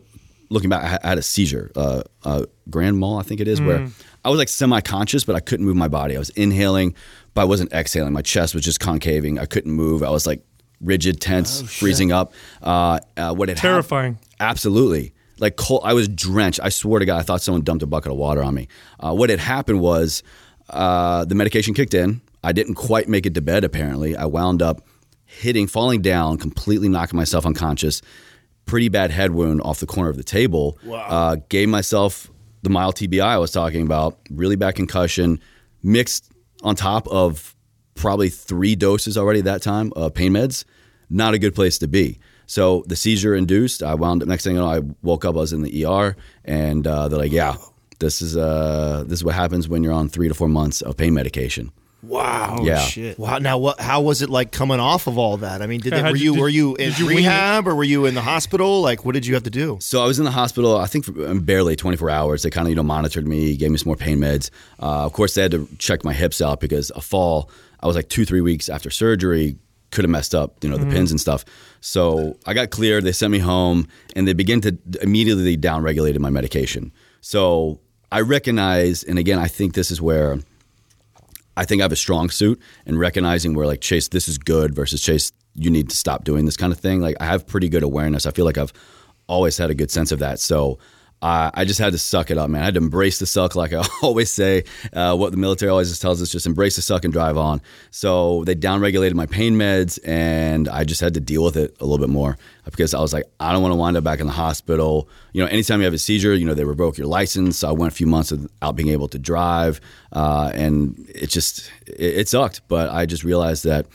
looking back, I had- a seizure, uh, uh, grand mal, I think it is, where I was like semi-conscious, but I couldn't move my body. I was inhaling, but I wasn't exhaling. My chest was just concaving. I couldn't move. I was like rigid, tense, freezing up. Uh, uh, what had hap- Terrifying. Absolutely. Like cold, I was drenched. I swear to God, I thought someone dumped a bucket of water on me. Uh, what had happened was uh, the medication kicked in. I didn't quite make it to bed. Apparently, I wound up hitting, falling down, completely knocking myself unconscious. Pretty bad head wound off the corner of the table. Uh, gave myself the mild TBI I was talking about. Really bad concussion, mixed on top of probably three doses already that time of pain meds. Not a good place to be. So the seizure induced. I wound up. Next thing you know, I woke up. I was in the ER, and uh, they're like, "Yeah, this is uh, this is what happens when you're on three to four months of pain medication." Wow. Yeah. shit. Wow. Now, what? How was it like coming off of all that? I mean, did Yeah, they, how'd were you- you, did- were you in you rehab or were you in the hospital? Like, what did you have to do? So I was in the hospital. I think for um, barely 24 hours. They kind of you know monitored me, gave me some more pain meds. Uh, of course, they had to check my hips out because a fall. I was like two three weeks after surgery. Could have messed up, you know, the pins and stuff. So I got cleared. They sent me home, and they began to immediately downregulated my medication. So I recognize, and again, I think this is where I think I have a strong suit in recognizing where like Chase, this is good versus Chase, you need to stop doing this kind of thing. Like I have pretty good awareness. I feel like I've always had a good sense of that. So uh, I just had to suck it up, man. I had to embrace the suck, like I always say. Uh, what the military always just tells us: just embrace the suck and drive on. So they downregulated my pain meds, and I just had to deal with it a little bit more because I was like, I don't want to wind up back in the hospital. You know, anytime you have a seizure, you know they revoke your license. So I went a few months without being able to drive, uh, and it just it, it sucked. But I just realized that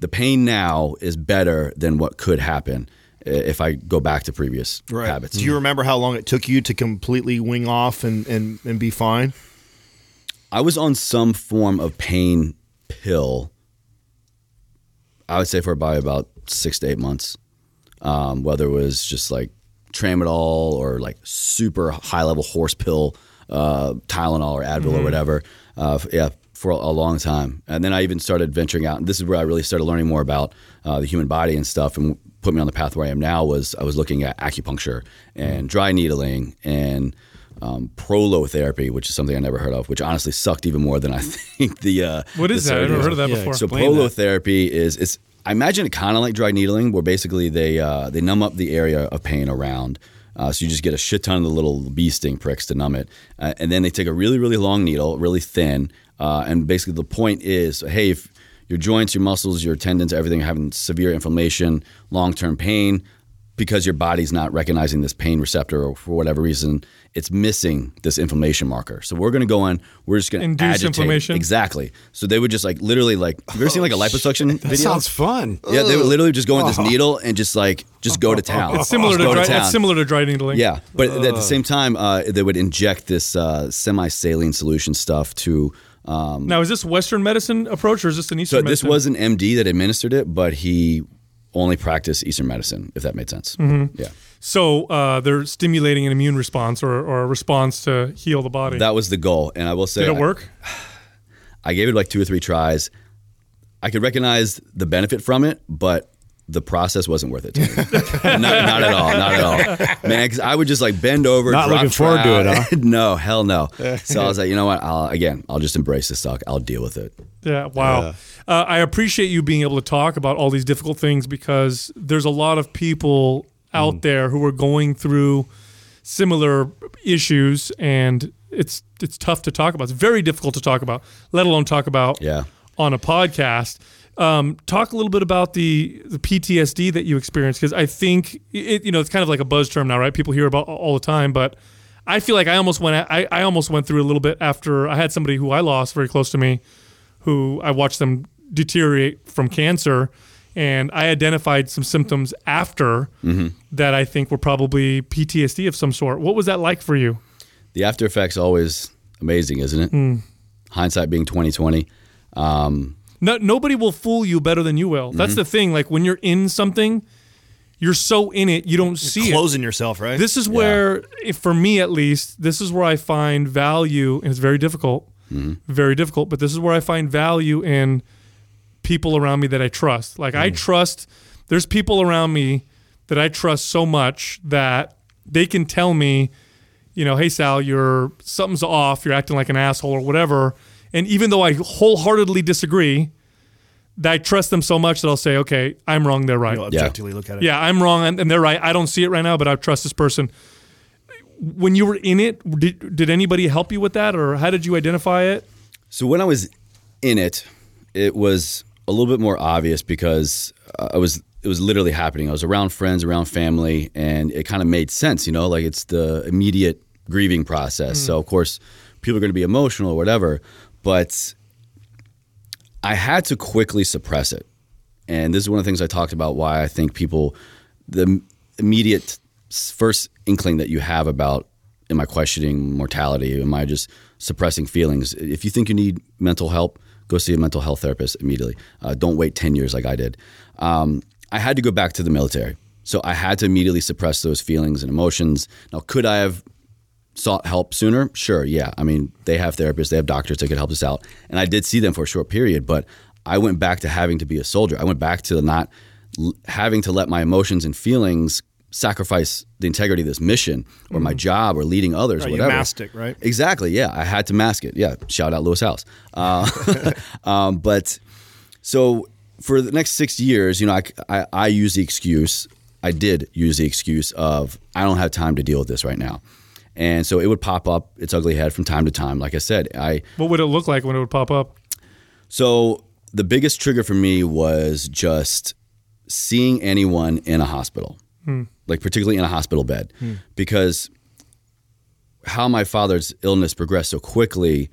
the pain now is better than what could happen if I go back to previous habits. Do you remember how long it took you to completely wing off and, and, and be fine? I was on some form of pain pill. I would say for probably about six to eight months, um, whether it was just like tramadol or like super high level horse pill, uh, Tylenol or Advil or whatever. Uh, yeah, for a, a long time, and then I even started venturing out. And this is where I really started learning more about uh, the human body and stuff, and put me on the path where I am now. Was I was looking at acupuncture and dry needling and um, prolotherapy, which is something I never heard of, which honestly sucked even more than I think the. Uh, What is the that? I've never heard of that Yeah, before. so prolotherapy is it's I imagine it kind of like dry needling, where basically they uh, they numb up the area of pain around. Uh, so you just get a shit ton of the little bee sting pricks to numb it, uh, and then they take a really really long needle, really thin, uh, and basically the point is, hey, if your joints, your muscles, your tendons, everything having severe inflammation, long term pain, because your body's not recognizing this pain receptor or for whatever reason, it's missing this inflammation marker. So we're going to go in, we're just going to Induce agitate. inflammation? Exactly. So they would just like literally like, have you ever seen like a liposuction That video? sounds fun. yeah, they would literally just go in this needle and just like, just go to town. It's similar Just to dry, town. it's similar to dry needling. Yeah, but at the same time, uh, they would inject this uh, semi-saline solution stuff to. Um, Now, is this Western medicine approach or is this an Eastern? so Eastern this was an MD that administered it, but he only practiced Eastern medicine, if that made sense. Mm-hmm. Yeah. So uh, they're stimulating an immune response or, or a response to heal the body. That was the goal, and I will say, Did it I- work? I gave it like two or three tries. I could recognize the benefit from it, but the process wasn't worth it to me. not, not at all. Not at all. Man, because I would just like bend over. Not drop looking forward to it, trout. no, hell no. So I was like, you know what? I'll, again, I'll just embrace the suck. I'll deal with it. Yeah, wow. Uh, I appreciate you being able to talk about all these difficult things because there's a lot of people out there who are going through similar issues, and it's it's tough to talk about. It's very difficult to talk about, let alone talk about Yeah. on a podcast. Um, talk a little bit about the the PTSD that you experienced because I think it you know it's kind of like a buzz term now, right? People hear about all the time, but I feel like I almost went I, I almost went through a little bit after I had somebody who I lost very close to me, who I watched them deteriorate from cancer, and I identified some symptoms after that I think were probably PTSD of some sort. What was that like for you? The after effects always amazing, isn't it? Hmm. Hindsight being twenty twenty. Um, No, nobody will fool you better than you will. That's mm-hmm. the thing. Like when you're in something, you're so in it, you don't see it. Closing yourself, right? This is where, if, for me at least, this is where I find value, and it's very difficult, mm-hmm. very difficult. But this is where I find value in people around me that I trust. Like I mm. trust. There's people around me that I trust so much that they can tell me, you know, hey Sal, you're something's off. You're acting like an asshole or whatever. And even though I wholeheartedly disagree, that I trust them so much that I'll say, okay, I'm wrong. They're right. You'll objectively look at it. Yeah, I'm wrong and, and they're right. I don't see it right now, but I trust this person. When you were in it, did, did anybody help you with that or how did you identify it? So when I was in it, it was a little bit more obvious because uh, I was it was literally happening. I was around friends, around family, and it kind of made sense. You know, like it's the immediate grieving process. So of course, people are going to be emotional or whatever, but I had to quickly suppress it. And this is one of the things I talked about why I think people the immediate first inkling that you have about am I questioning mortality? Am I just suppressing feelings? If you think you need mental help, go see a mental health therapist immediately. Uh, don't wait 10 years like I did. Um, I had to go back to the military. So I had to immediately suppress those feelings and emotions. Now, could I have sought help sooner? Sure, yeah. I mean, they have therapists, they have doctors that could help us out. And I did see them for a short period, but I went back to having to be a soldier. I went back to not l- having to let my emotions and feelings sacrifice the integrity of this mission or my job or leading others Right, or you whatever. masked it, right? Exactly. Yeah, I had to mask it. Yeah, shout out Lewis Howes. Uh, um, but so for the next six years, you know, I, I, I use the excuse. I did use the excuse of I don't have time to deal with this right now, and so it would pop up its ugly head from time to time. Like I said, I What would it look like when it would pop up? so the biggest trigger for me was just seeing anyone in a hospital, hmm. like particularly in a hospital bed, hmm. because how my father's illness progressed so quickly.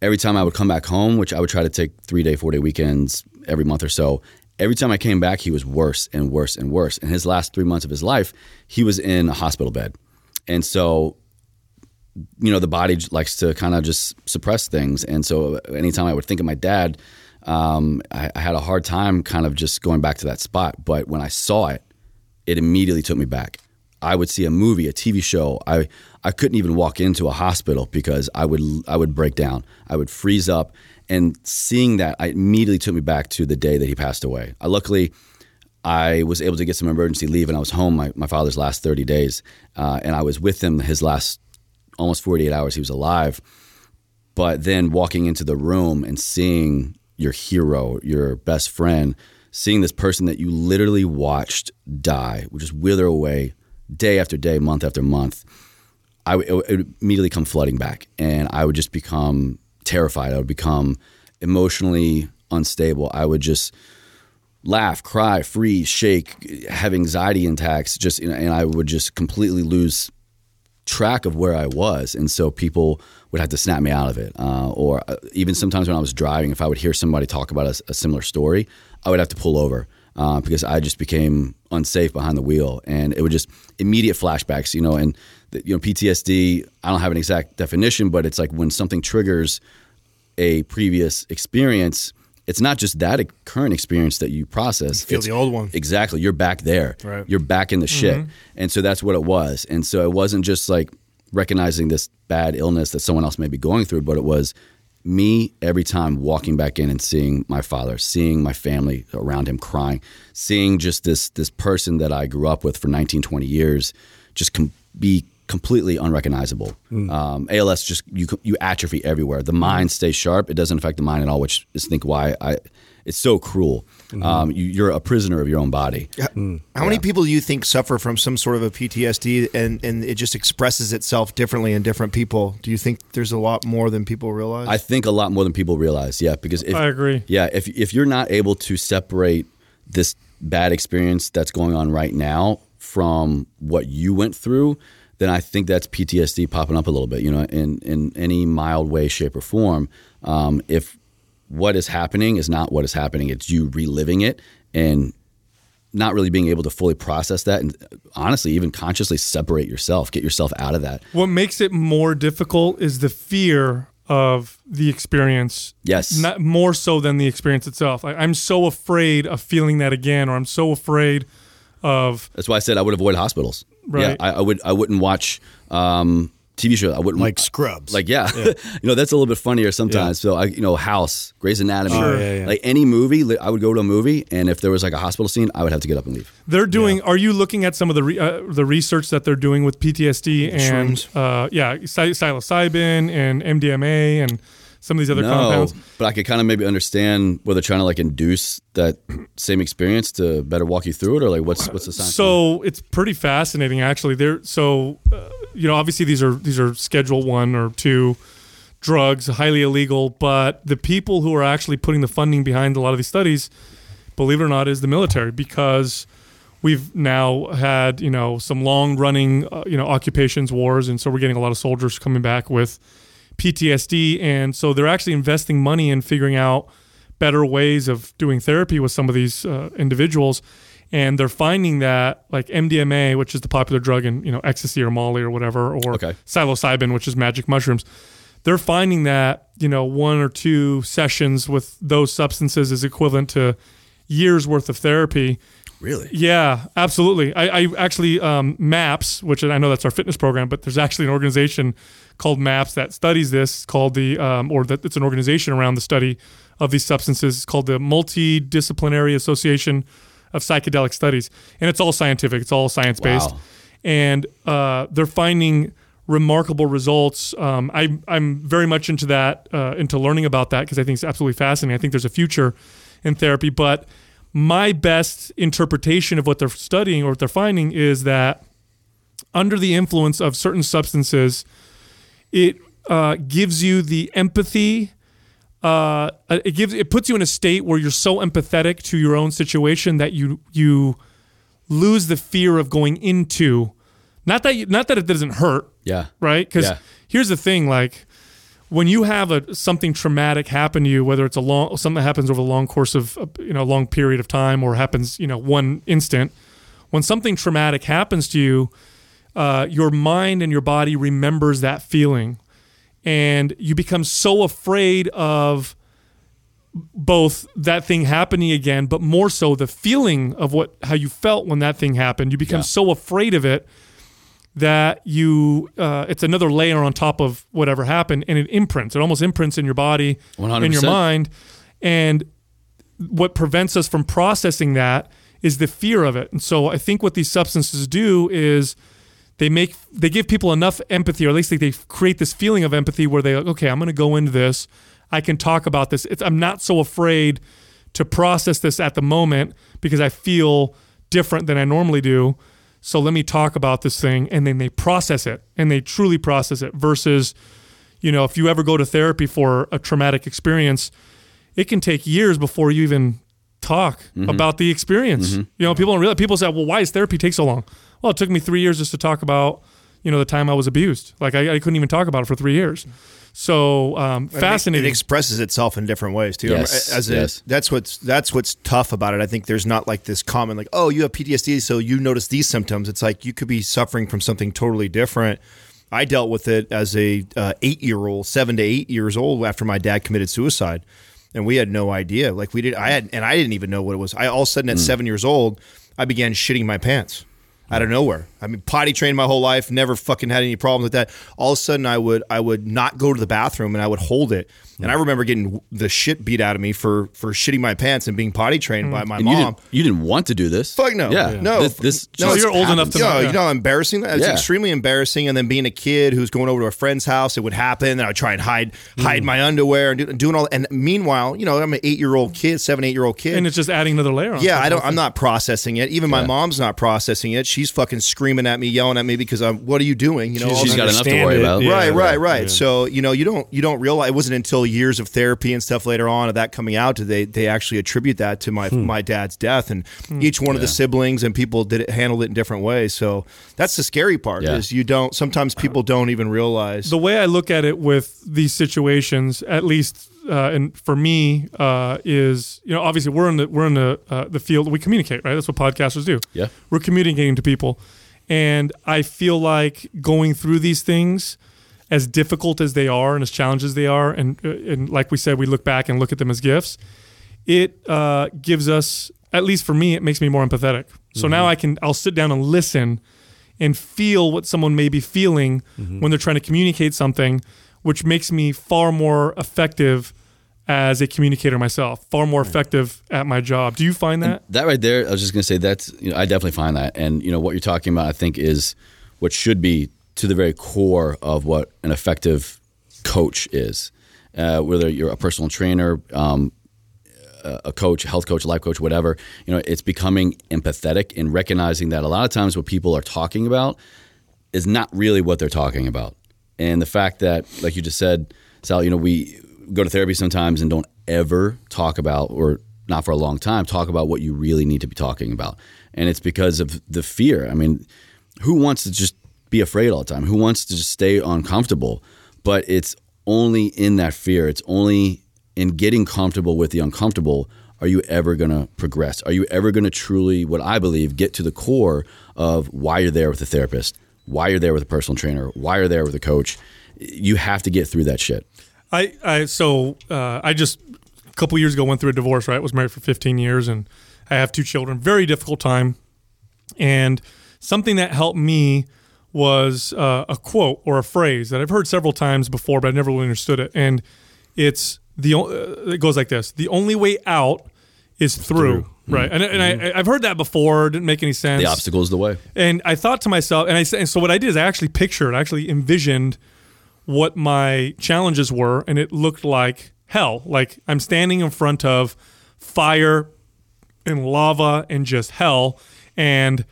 Every time I would come back home, which I would try to take three day, four day weekends every month or so, every time I came back, he was worse and worse and worse. In his last three months of his life, he was in a hospital bed. And so you know the body likes to kind of just suppress things. And so anytime i would think of my dad um, I, I had a hard time kind of just going back to that spot. But when i saw it it immediately took me back. I would see a movie a tv show. I i couldn't even walk into a hospital because i would i would break down. I would freeze up. And seeing that i immediately took me back to the day that he passed away. I luckily I was able to get some emergency leave, and I was home my, my father's last 30 days, uh, and I was with him his last almost 48 hours he was alive. But then walking into the room and seeing your hero, your best friend, seeing this person that you literally watched die, would just wither away day after day, month after month, I it would immediately come flooding back, and I would just become terrified. I would become emotionally unstable. I would just laugh, cry, freeze, shake, have anxiety attacks, just and I would just completely lose track of where I was, and so people would have to snap me out of it. Uh, or uh, even sometimes when I was driving, if I would hear somebody talk about a, a similar story, I would have to pull over uh, because I just became unsafe behind the wheel, and it would just immediate flashbacks. You know, and the, you know PTSD. I don't have an exact definition, but it's like when something triggers a previous experience. It's not just that current experience that you process. feel It's- the old one. Exactly. You're back there. Right. You're back in the mm-hmm. shit. And so that's what it was. And so it wasn't just like recognizing this bad illness that someone else may be going through, but it was me every time walking back in and seeing my father, seeing my family around him crying, seeing just this this person that I grew up with for 19, 20 years just com- be completely unrecognizable. Um, ALS just you you atrophy everywhere. The mind stays sharp. It doesn't affect the mind at all, which is think why I it's so cruel. Um, you, you're a prisoner of your own body. How many people do you think suffer from some sort of a PTSD and, and it just expresses itself differently in different people? Do you think there's a lot more than people realize? I think a lot more than people realize. Yeah, because if I agree. Yeah, if if you're not able to separate this bad experience that's going on right now from what you went through, then I think that's PTSD popping up a little bit. You know, in in any mild way, shape, or form. Um, if what is happening is not what is happening, it's you reliving it and not really being able to fully process that and honestly even consciously separate yourself get yourself out of that What makes it more difficult is the fear of the experience. Yes. Not more so than the experience itself. I, I'm so afraid of feeling that again, or I'm so afraid of that's why i said i would avoid hospitals yeah i, I would i wouldn't watch um tv shows. I wouldn't Like Scrubs. like yeah, you know that's a little bit funnier sometimes. So i you know house Grey's anatomy. Sure. yeah, yeah. like any movie i would go to a movie and if there was like a hospital scene i would have to get up and leave. They're doing. Are you looking at some of the re, uh, the research that they're doing with PTSD and uh, yeah, psilocybin and MDMA and some of these other no, compounds? but I could kind of maybe understand where they're trying to like induce that same experience to better walk you through it, or like what's what's the science? So it's pretty fascinating, actually. There, so uh, you know, obviously these are these are Schedule One or Two drugs, highly illegal. But the people who are actually putting the funding behind a lot of these studies, believe it or not, is the military because we've now had you know some long running uh, you know occupations wars, and so we're getting a lot of soldiers coming back with PTSD, and so they're actually investing money in figuring out better ways of doing therapy with some of these uh, individuals and they're finding that like MDMA, which is the popular drug in you know ecstasy or Molly or whatever, or Okay. psilocybin, which is magic mushrooms, they're finding that you know one or two sessions with those substances is equivalent to years worth of therapy. Really? Yeah, absolutely. I, I actually um, MAPS, which I know that's our fitness program, but there's actually an organization called MAPS that studies this. Called the um, or that it's an organization around the study of these substances. It's called the Multidisciplinary Association of Psychedelic Studies, and it's all scientific. It's all science based, Wow. and uh, they're finding remarkable results. Um, I, I'm very much into that, uh, into learning about that because I think it's absolutely fascinating. I think there's a future in therapy, but my best interpretation of what they're studying or what they're finding is that under the influence of certain substances, it uh, gives you the empathy. Uh, it gives it puts you in a state where you're so empathetic to your own situation that you you lose the fear of going into. Not that you, not that it doesn't hurt, Yeah. right? Because Yeah. here's the thing: like when you have a something traumatic happen to you, whether it's a long something that happens over a long course of uh, you know a long period of time or happens you know one instant, when something traumatic happens to you, uh, your mind and your body remembers that feeling, and you become so afraid of both that thing happening again, but more so the feeling of what how you felt when that thing happened. You become Yeah. so afraid of it that you uh, it's another layer on top of whatever happened, and it imprints. It almost imprints in your body, in your mind, and what prevents us from processing that is the fear of it. And so I think what these substances do is they make they give people enough empathy, or at least they, they create this feeling of empathy where they like, okay, I'm going to go into this. I can talk about this. It's, I'm not so afraid to process this at the moment because I feel different than I normally do. So let me talk about this thing, and then they process it, and they truly process it. Versus, you know, if you ever go to therapy for a traumatic experience, it can take years before you even talk mm-hmm. about the experience. Mm-hmm. You know, people don't realize. People say, "Well, why does therapy take so long?" Well, it took me three years just to talk about, you know, the time I was abused. Like I, I couldn't even talk about it for three years. So um, fascinating. It expresses itself in different ways too. Yes, As a, yes. that's what's that's what's tough about it. I think there's not like this common like, oh, you have PTSD, so you notice these symptoms. It's like you could be suffering from something totally different. I dealt with it as a uh, eight year old, seven to eight years old, after my dad committed suicide, and we had no idea. Like we did, I had, and I didn't even know what it was. I all of a sudden at seven years old, I began shitting my pants out of nowhere. I mean, potty trained my whole life, never fucking had any problems with that. All of a sudden, I would I would not go to the bathroom and I would hold it. And I remember getting the shit beat out of me for for shitting my pants and being potty trained by my And you mom. didn't, you didn't want to do this. Fuck no, Yeah. no, This, this no. Just you're old enough to know. Yeah, you know how embarrassing that. It's Yeah. extremely embarrassing. And then being a kid who's going over to a friend's house, it would happen. And I would try and hide Mm. hide my underwear and do, doing all. And meanwhile, you know, I'm an eight year old kid, seven eight year old kid, and it's just adding another layer. On yeah, top I don't. it. I'm not processing it. Even my mom's not processing it. She's fucking screaming at me, yelling at me because I'm. What are you doing? You know, all She's this- got enough to worry it. about. Yeah. right, right, right. yeah. So you know, you don't you don't realize it wasn't until years of therapy and stuff later on of that coming out did they they actually attribute that to my Hmm. my dad's death and each one of the siblings and people did it handled it in different ways. So that's the scary part Yeah. is you don't sometimes people don't even realize. the way I look at it with these situations, at least uh, and for me uh, is you know obviously we're in the we're in the uh, the field we communicate right? That's what podcasters do. Yeah. we're communicating to people. And I feel like going through these things as difficult as they are and as challenged as they are and uh, and like we said we look back and look at them as gifts it uh, gives us at least for me it makes me more empathetic. So now i can i'll sit down and listen and feel what someone may be feeling when they're trying to communicate something which makes me far more effective as a communicator myself far more effective at my job do you find that That right there, I was just going to say that's you know I definitely find that, and you know what you're talking about, I think is what should be to the very core of what an effective coach is. Uh, whether you're a personal trainer, um, a a coach, a health coach, life coach, whatever, you know, it's becoming empathetic and recognizing that a lot of times what people are talking about is not really what they're talking about. And the fact that, like you just said, Sal, you know, we go to therapy sometimes and don't ever talk about, or not for a long time, talk about what you really need to be talking about. And it's because of the fear. I mean, who wants to just be afraid all the time? Who wants to just stay uncomfortable? But it's only in that fear, it's only in getting comfortable with the uncomfortable are you ever going to progress? Are you ever going to truly, what I believe, get to the core of why you're there with a therapist, why you're there with a personal trainer, why you're there with a coach? You have to get through that shit. I, I so uh, I just a couple years ago went through a divorce. Right, was married for 15 years, and I have two children. Very difficult time, and something that helped me was uh, a quote or a phrase that I've heard several times before, but I never really understood it. And it's the uh, it goes like this: the only way out is through. Right, and, and I, mm-hmm. I've heard that before. Didn't make any sense. The obstacle is the way. And I thought to myself, and I said, and so what I did is I actually pictured, I actually envisioned what my challenges were, and it looked like hell. Like I'm standing in front of fire and lava and just hell, and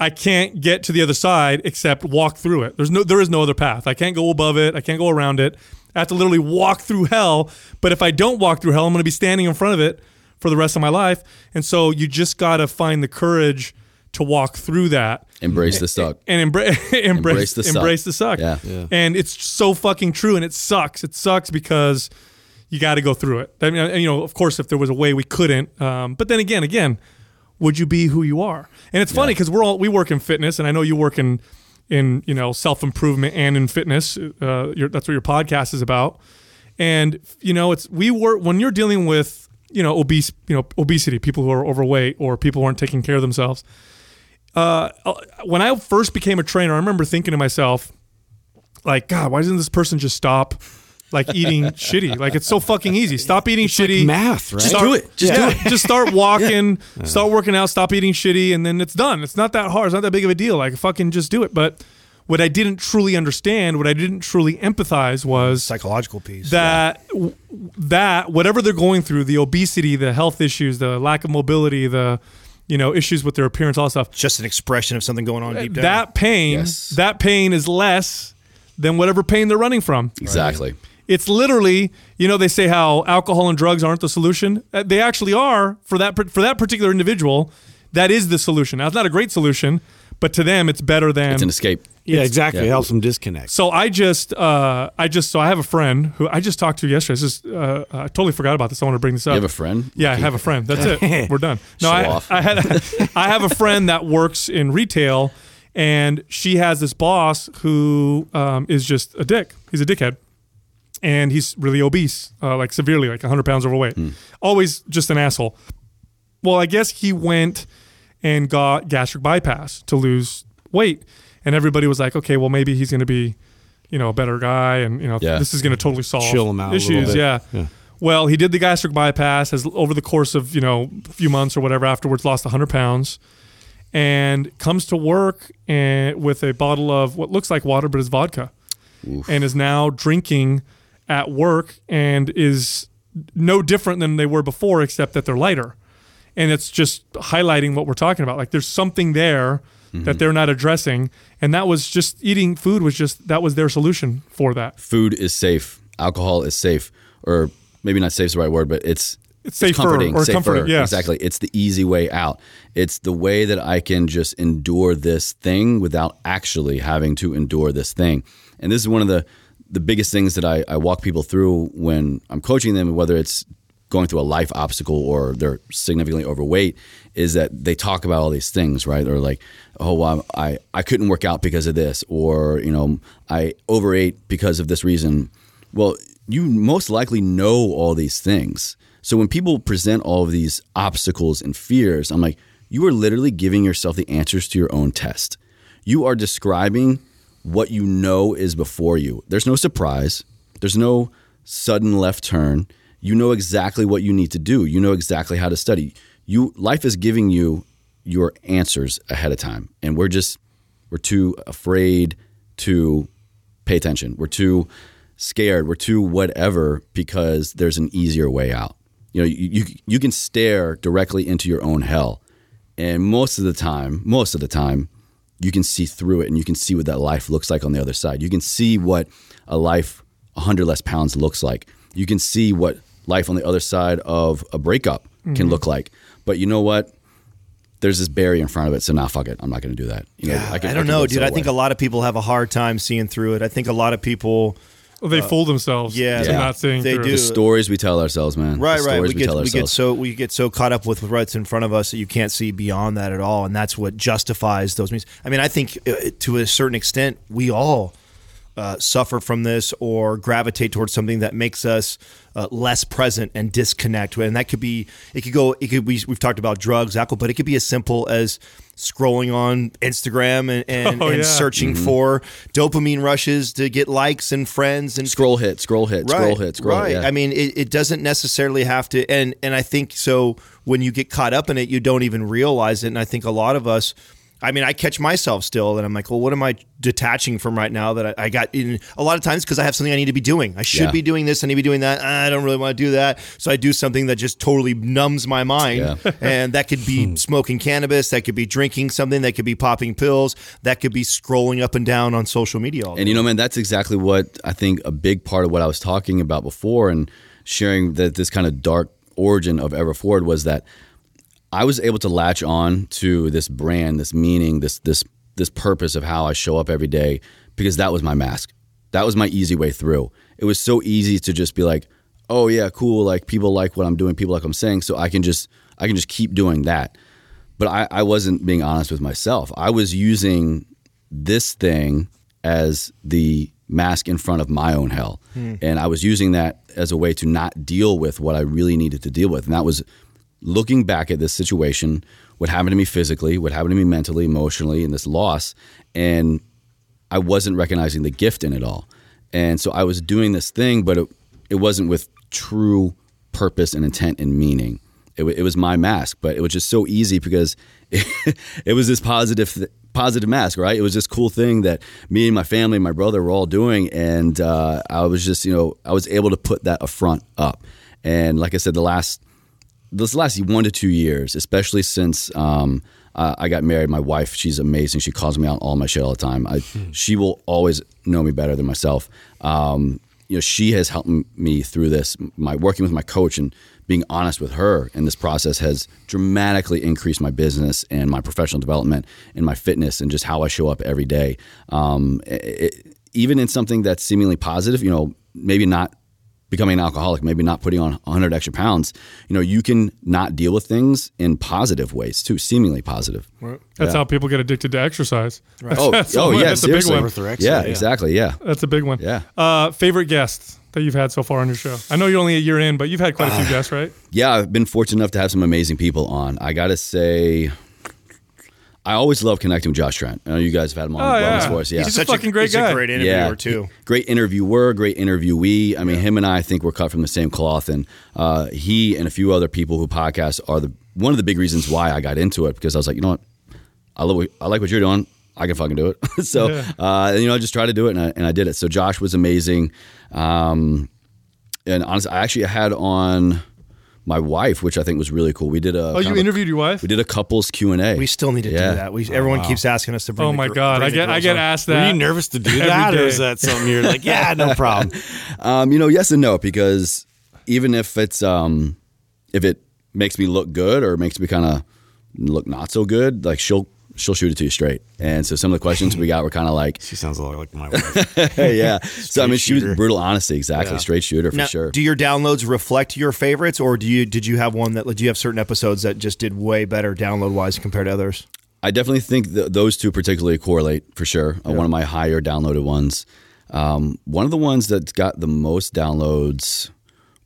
I can't get to the other side except walk through it. There's no, there is no other path. I can't go above it. I can't go around it. I have to literally walk through hell. But if I don't walk through hell, I'm going to be standing in front of it for the rest of my life. And so you just got to find the courage to walk through that Embrace the suck. and embra- embrace Embrace the suck. embrace the suck. Yeah. Yeah. And it's so fucking true, and it sucks. It sucks because you got to go through it. I mean, and, you know, of course, if there was a way we couldn't, um, but then again, again, would you be who you are? And it's funny because we're all we work in fitness, and I know you work in in you know self improvement and in fitness. Uh, your, that's what your podcast is about. And you know, it's we work when you're dealing with you know obese you know obesity, people who are overweight or people who aren't taking care of themselves uh, when I first became a trainer, I remember thinking to myself, like, God, why doesn't this person just stop, like eating shitty? Like it's so fucking easy. Stop eating shitty. math, right? Start- do it. Just yeah, Just start walking. Start working out. Stop eating shitty, and then it's done. It's not that hard. It's not that big of a deal. Like fucking just do it. But what I didn't truly understand, what I didn't truly empathize was Psychological piece. that w- that whatever they're going through, the obesity, the health issues, the lack of mobility, the you know issues with their appearance, all that stuff just an expression of something going on deep down. that pain Yes. that pain is less than whatever pain they're running from Exactly. it's literally you know they say how alcohol and drugs aren't the solution Uh, they actually are for that for that particular individual that is the solution now it's not a great solution but to them it's better than It's an escape. Yeah, exactly. yeah. It helps them disconnect. so I just, uh, I just, so I have a friend who I just talked to yesterday. It's just, uh, I totally forgot about this. I want to bring this up. You have a friend? Yeah, I have a friend. That's it. We're done. No, Show I, off. I had, I have a friend that works in retail, and she has this boss who um, is just a dick. He's a dickhead, and he's really obese, uh, like severely, like 100 pounds overweight. Always just an asshole. Well, I guess he went and got gastric bypass to lose weight, and everybody was like, okay, well maybe he's going to be, you know, a better guy, and you know, Yeah. this is going to totally solve Chill him out issues. Yeah. Yeah. Well, he did the gastric bypass. Has over the course of you know a few months or whatever afterwards lost 100 pounds, and comes to work and with a bottle of what looks like water but is vodka, and is now drinking at work and is no different than they were before except that they're lighter, and it's just highlighting what we're talking about. Like there's something there. That mm-hmm. they're not addressing, and that was just eating food was just that was their solution for that. Food is safe. Alcohol is safe. Or maybe not safe is the right word, but it's It's safer comforting. or safer. comforting, yes. Exactly. It's the easy way out. It's the way that I can just endure this thing without actually having to endure this thing. And this is one of the the biggest things that I, I walk people through when I'm coaching them, whether it's going through a life obstacle or they're significantly overweight, is that they talk about all these things, right? Or like, oh, well, I I couldn't work out because of this, or you know, I overate because of this reason. Well, you most likely know all these things. So when people present all of these obstacles and fears, I'm like, you are literally giving yourself the answers to your own test. You are describing what you know is before you. There's no surprise. There's no sudden left turn. You know exactly what you need to do. You know exactly how to study. You life is giving you your answers ahead of time. And we're just we're too afraid to pay attention. We're too scared. We're too whatever because there's an easier way out. You know, you, you you can stare directly into your own hell. And most of the time, most of the time, you can see through it and you can see what that life looks like on the other side. You can see what a life 100 less pounds looks like. You can see what life on the other side of a breakup can look like. But you know what? There's this barrier in front of it. So now, fuck it. I'm not going to do that. You know, I, can- don't can know, dude. the I think way. a lot of people have a hard time seeing through it. I think a lot of people, Well, they fool themselves. yeah, to yeah. not seeing They through. do. the stories we tell ourselves, man. right, the right. Stories We get tell we get so we get so caught up with what's in front of us that you can't see beyond that at all, and that's what justifies those means. I mean, I think uh, to a certain extent, we all uh, suffer from this or gravitate towards something that makes us uh, less present and disconnect. And that could be, it could go, it could be, we've talked about drugs, alcohol, but it could be as simple as scrolling on Instagram and, and, Oh, and yeah. searching Mm-hmm. for dopamine rushes to get likes and friends and scroll hit, scroll hit, scroll hit, scroll right. hit. Yeah. I mean, it, it doesn't necessarily have to, and and I think so. When you get caught up in it, you don't even realize it. And I think a lot of us. I mean, I catch myself still, and I'm like, well, what am I detaching from right now that I, I got in a lot of times because I have something I need to be doing. I should Yeah. be doing this. I need to be doing that. I don't really want to do that. So I do something that just totally numbs my mind. Yeah. and that could be hmm. smoking cannabis. That could be drinking something. That could be popping pills. That could be scrolling up and down on social media. All And you know, man, that's exactly what I think a big part of what I was talking about before and sharing that this kind of dark origin of Ever Forward was that I was able to latch on to this brand, this meaning, this this this purpose of how I show up every day because that was my mask. That was my easy way through. It was so easy to just be like, "Oh yeah, cool, like people like what I'm doing, people like what I'm saying, so I can just I can just keep doing that." But I, I wasn't being honest with myself. I was using this thing as the mask in front of my own hell. Hmm. And I was using that as a way to not deal with what I really needed to deal with. And that was looking back at this situation, what happened to me physically, what happened to me mentally, emotionally, and this loss. And I wasn't recognizing the gift in it all. And so I was doing this thing, but it, it wasn't with true purpose and intent and meaning. It, it was my mask, but it was just so easy because it, it was this positive, th- positive mask, right? It was this cool thing that me and my family, and my brother, were all doing, and uh, I was just, you know, I was able to put that affront up. And like I said, the last this last one to two years, especially since um, uh, I got married, my wife, she's amazing. She calls me out on all my shit all the time. I, She will always know me better than myself. Um, you know, she has helped me through this. My working with my coach and being honest with her in this process has dramatically increased my business and my professional development and my fitness and just how I show up every day. Um, it- even in something that's seemingly positive, you know, maybe not becoming an alcoholic, maybe not putting on 100 extra pounds, you know, you can not deal with things in positive ways too, seemingly positive. Right. That's how people get addicted to exercise. Oh, That's oh a- yeah, that's a big seriously. one. Orthorexia, yeah, yeah. exactly. Yeah. That's a big one. Yeah. Uh, favorite guests that you've had so far on your show? I know you're only a year in, but you've had quite a few guests, right? Yeah, I've been fortunate enough to have some amazing people on. I got to say, I always love connecting with Josh Trent. I know you guys have had him on Oh, Wellness yeah. Force. Yeah. He's such a fucking great he's guy. a great interviewer yeah, too. Great interviewer, great interviewee. I mean, him and I, I think we're cut from the same cloth, and uh, he and a few other people who podcast are the one of the big reasons why I got into it because I was like, you know what, I love, what, I like what you're doing. I can fucking do it. so, Yeah. uh, and, you know, I just try to do it, and I, and I did it. So Josh was amazing. Um, and honestly, I actually had on my wife, which I think was really cool. We did a Oh, you of a- interviewed your wife? we did a couples Q and A. We still need to Yeah. do that. We everyone keeps asking us to bring. Oh my gr- god, I get I get on. asked Were that. you nervous to do every that, or day. is that something you're like, yeah, no problem? Um, you know, yes and no, because even if it's um, if it makes me look good or makes me kind of look not so good, like she'll she'll shoot it to you straight. And so some of the questions we got were kind of like, She sounds a lot like my wife. yeah. So I mean, she was brutal honesty, exactly, straight shooter for Now, sure. do your downloads reflect your favorites, or do you did you have one that do you have certain episodes that just did way better download wise compared to others? I definitely think th- those two particularly correlate for sure. Uh, one of my higher downloaded ones. Um, one of the ones that got the most downloads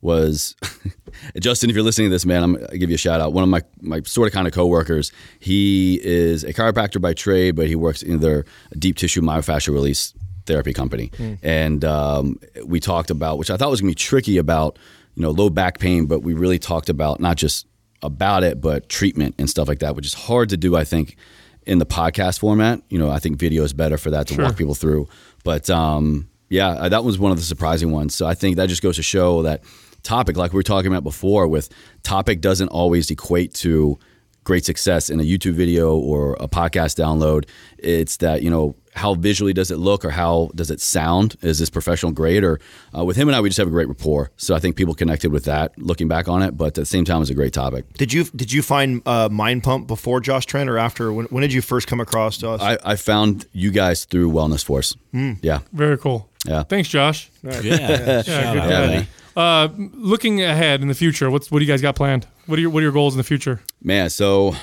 was Justin. If you're listening to this, man, I'm gonna give you a shout out. One of my my sort of kind of coworkers. He is a chiropractor by trade, but he works in their deep tissue myofascial release therapy company. And um, we talked about, which I thought was gonna be tricky about, you know, low back pain, but we really talked about not just about it, but treatment and stuff like that, which is hard to do, I think, in the podcast format. You know, I think video is better for that to walk people through. But um, yeah, that was one of the surprising ones. So I think that just goes to show that topic, like we were talking about before, with topic doesn't always equate to great success in a YouTube video or a podcast download. It's that, you know, how visually does it look or how does it sound? Is this professional grade? Or uh, with him and I, we just have a great rapport. So I think people connected with that looking back on it. But at the same time, it's a great topic. Did you did you find uh, Mind Pump before Josh Trent or after? When, when did you first come across us? I, I found you guys through Wellness Force. Yeah. Very cool. Yeah. Thanks, Josh. yeah. Yeah, good Yeah, guy. man. Uh, looking ahead in the future, what's what do you guys got planned? What are your what are your goals in the future? Man, so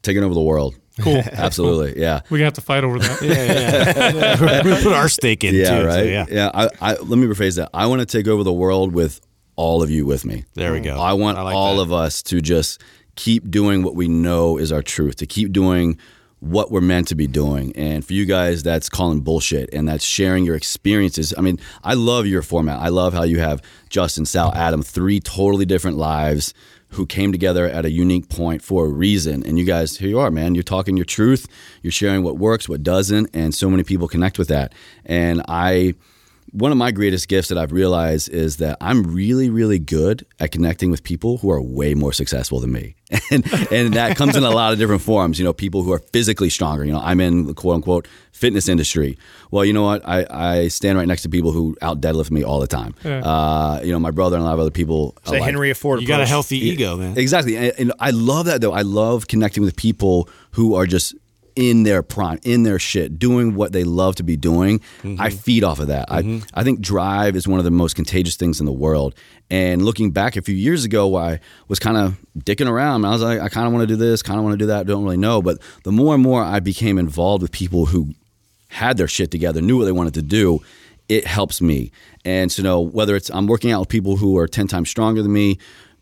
taking over the world. Cool. Absolutely. Yeah. We're gonna have to fight over that. Yeah. we put our stake in Yeah, too. right. so yeah. yeah. I, I, let me rephrase that. I want to take over the world with all of you with me. There we go. I want I like all that. of us to just keep doing what we know is our truth, to keep doing what we're meant to be doing. And for you guys, that's calling bullshit and that's sharing your experiences. I mean, I love your format. I love how you have Justin, Sal, Adam, three totally different lives who came together at a unique point for a reason. And you guys, here you are, man. You're talking your truth. You're sharing what works, what doesn't, and so many people connect with that. And I one of my greatest gifts that I've realized is that I'm really, really good at connecting with people who are way more successful than me. And, and that comes in a lot of different forms. You know, people who are physically stronger. You know, I'm in the quote unquote fitness industry. Well, you know what? I, I stand right next to people who out deadlift me all the time. Uh, you know, my brother and a lot of other people. It's a alike. Henry Ford. You got a healthy ego, man. Exactly. And, and I love that though. I love connecting with people who are just in their prime, in their shit, doing what they love to be doing. I feed off of that. I, I think drive is one of the most contagious things in the world. And looking back a few years ago, I was kind of dicking around. I was like, I kind of want to do this, kind of want to do that. Don't really know. But the more and more I became involved with people who had their shit together, knew what they wanted to do, it helps me. And so, you know, whether it's I'm working out with people who are 10 times stronger than me,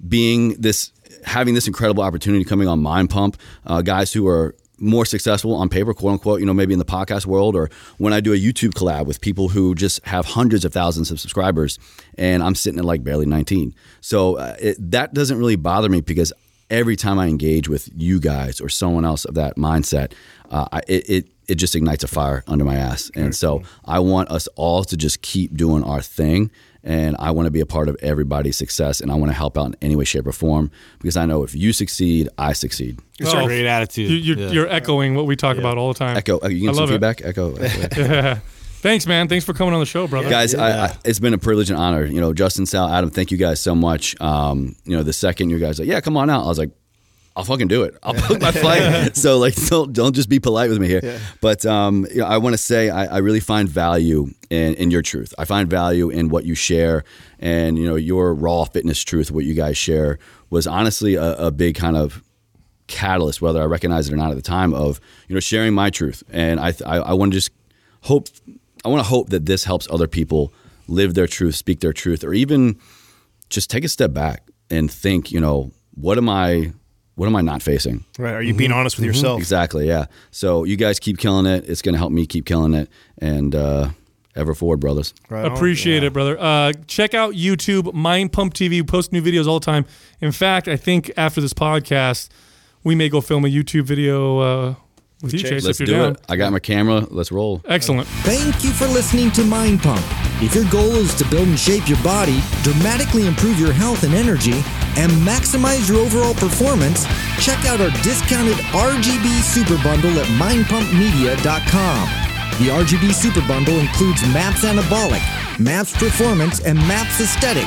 being this, having this incredible opportunity coming on Mind Pump, uh, guys who are more successful on paper, quote unquote, you know, maybe in the podcast world, or when I do a YouTube collab with people who just have hundreds of thousands of subscribers, and I'm sitting at like barely 19. So uh, it, that doesn't really bother me because every time I engage with you guys or someone else of that mindset, uh, I, it, it it just ignites a fire under my ass. And so I want us all to just keep doing our thing. And I want to be a part of everybody's success. And I want to help out in any way, shape, or form because I know if you succeed, I succeed. It's a great attitude. You, you're, Yeah. you're echoing what we talk about all the time. Echo, you I get some love it. feedback? Echo. echo. Yeah. Thanks, man. Thanks for coming on the show, brother. guys I, I, it's been a privilege and honor you know justin sal adam thank you guys so much um, you know the second you guys like yeah come on out i was like I'll fucking do it. I'll book my flight. so like, don't don't just be polite with me here. But um, you know, I want to say I, I really find value in, in your truth. I find value in what you share, and you know, your raw fitness truth. What you guys share was honestly a, a big kind of catalyst, whether I recognize it or not at the time, of you know sharing my truth. And I I, I want to just hope I want to hope that this helps other people live their truth, speak their truth, or even just take a step back and think, you know, what am I what am I not facing? Right? Are you being honest with yourself? Exactly, yeah. So you guys keep killing it. It's going to help me keep killing it, and uh, ever forward, brothers. Right on. Appreciate it, brother. Uh, check out YouTube, Mind Pump TV. We post new videos all the time. In fact, I think after this podcast, we may go film a YouTube video uh, with you, Chase, Let's if do you're down. it. I got my camera. Let's roll. Excellent. Thank you for listening to Mind Pump. If your goal is to build and shape your body, dramatically improve your health and energy, and maximize your overall performance, check out our discounted RGB Super Bundle at mindpumpmedia.com. The RGB Super Bundle includes MAPS Anabolic, MAPS Performance, and MAPS Aesthetic.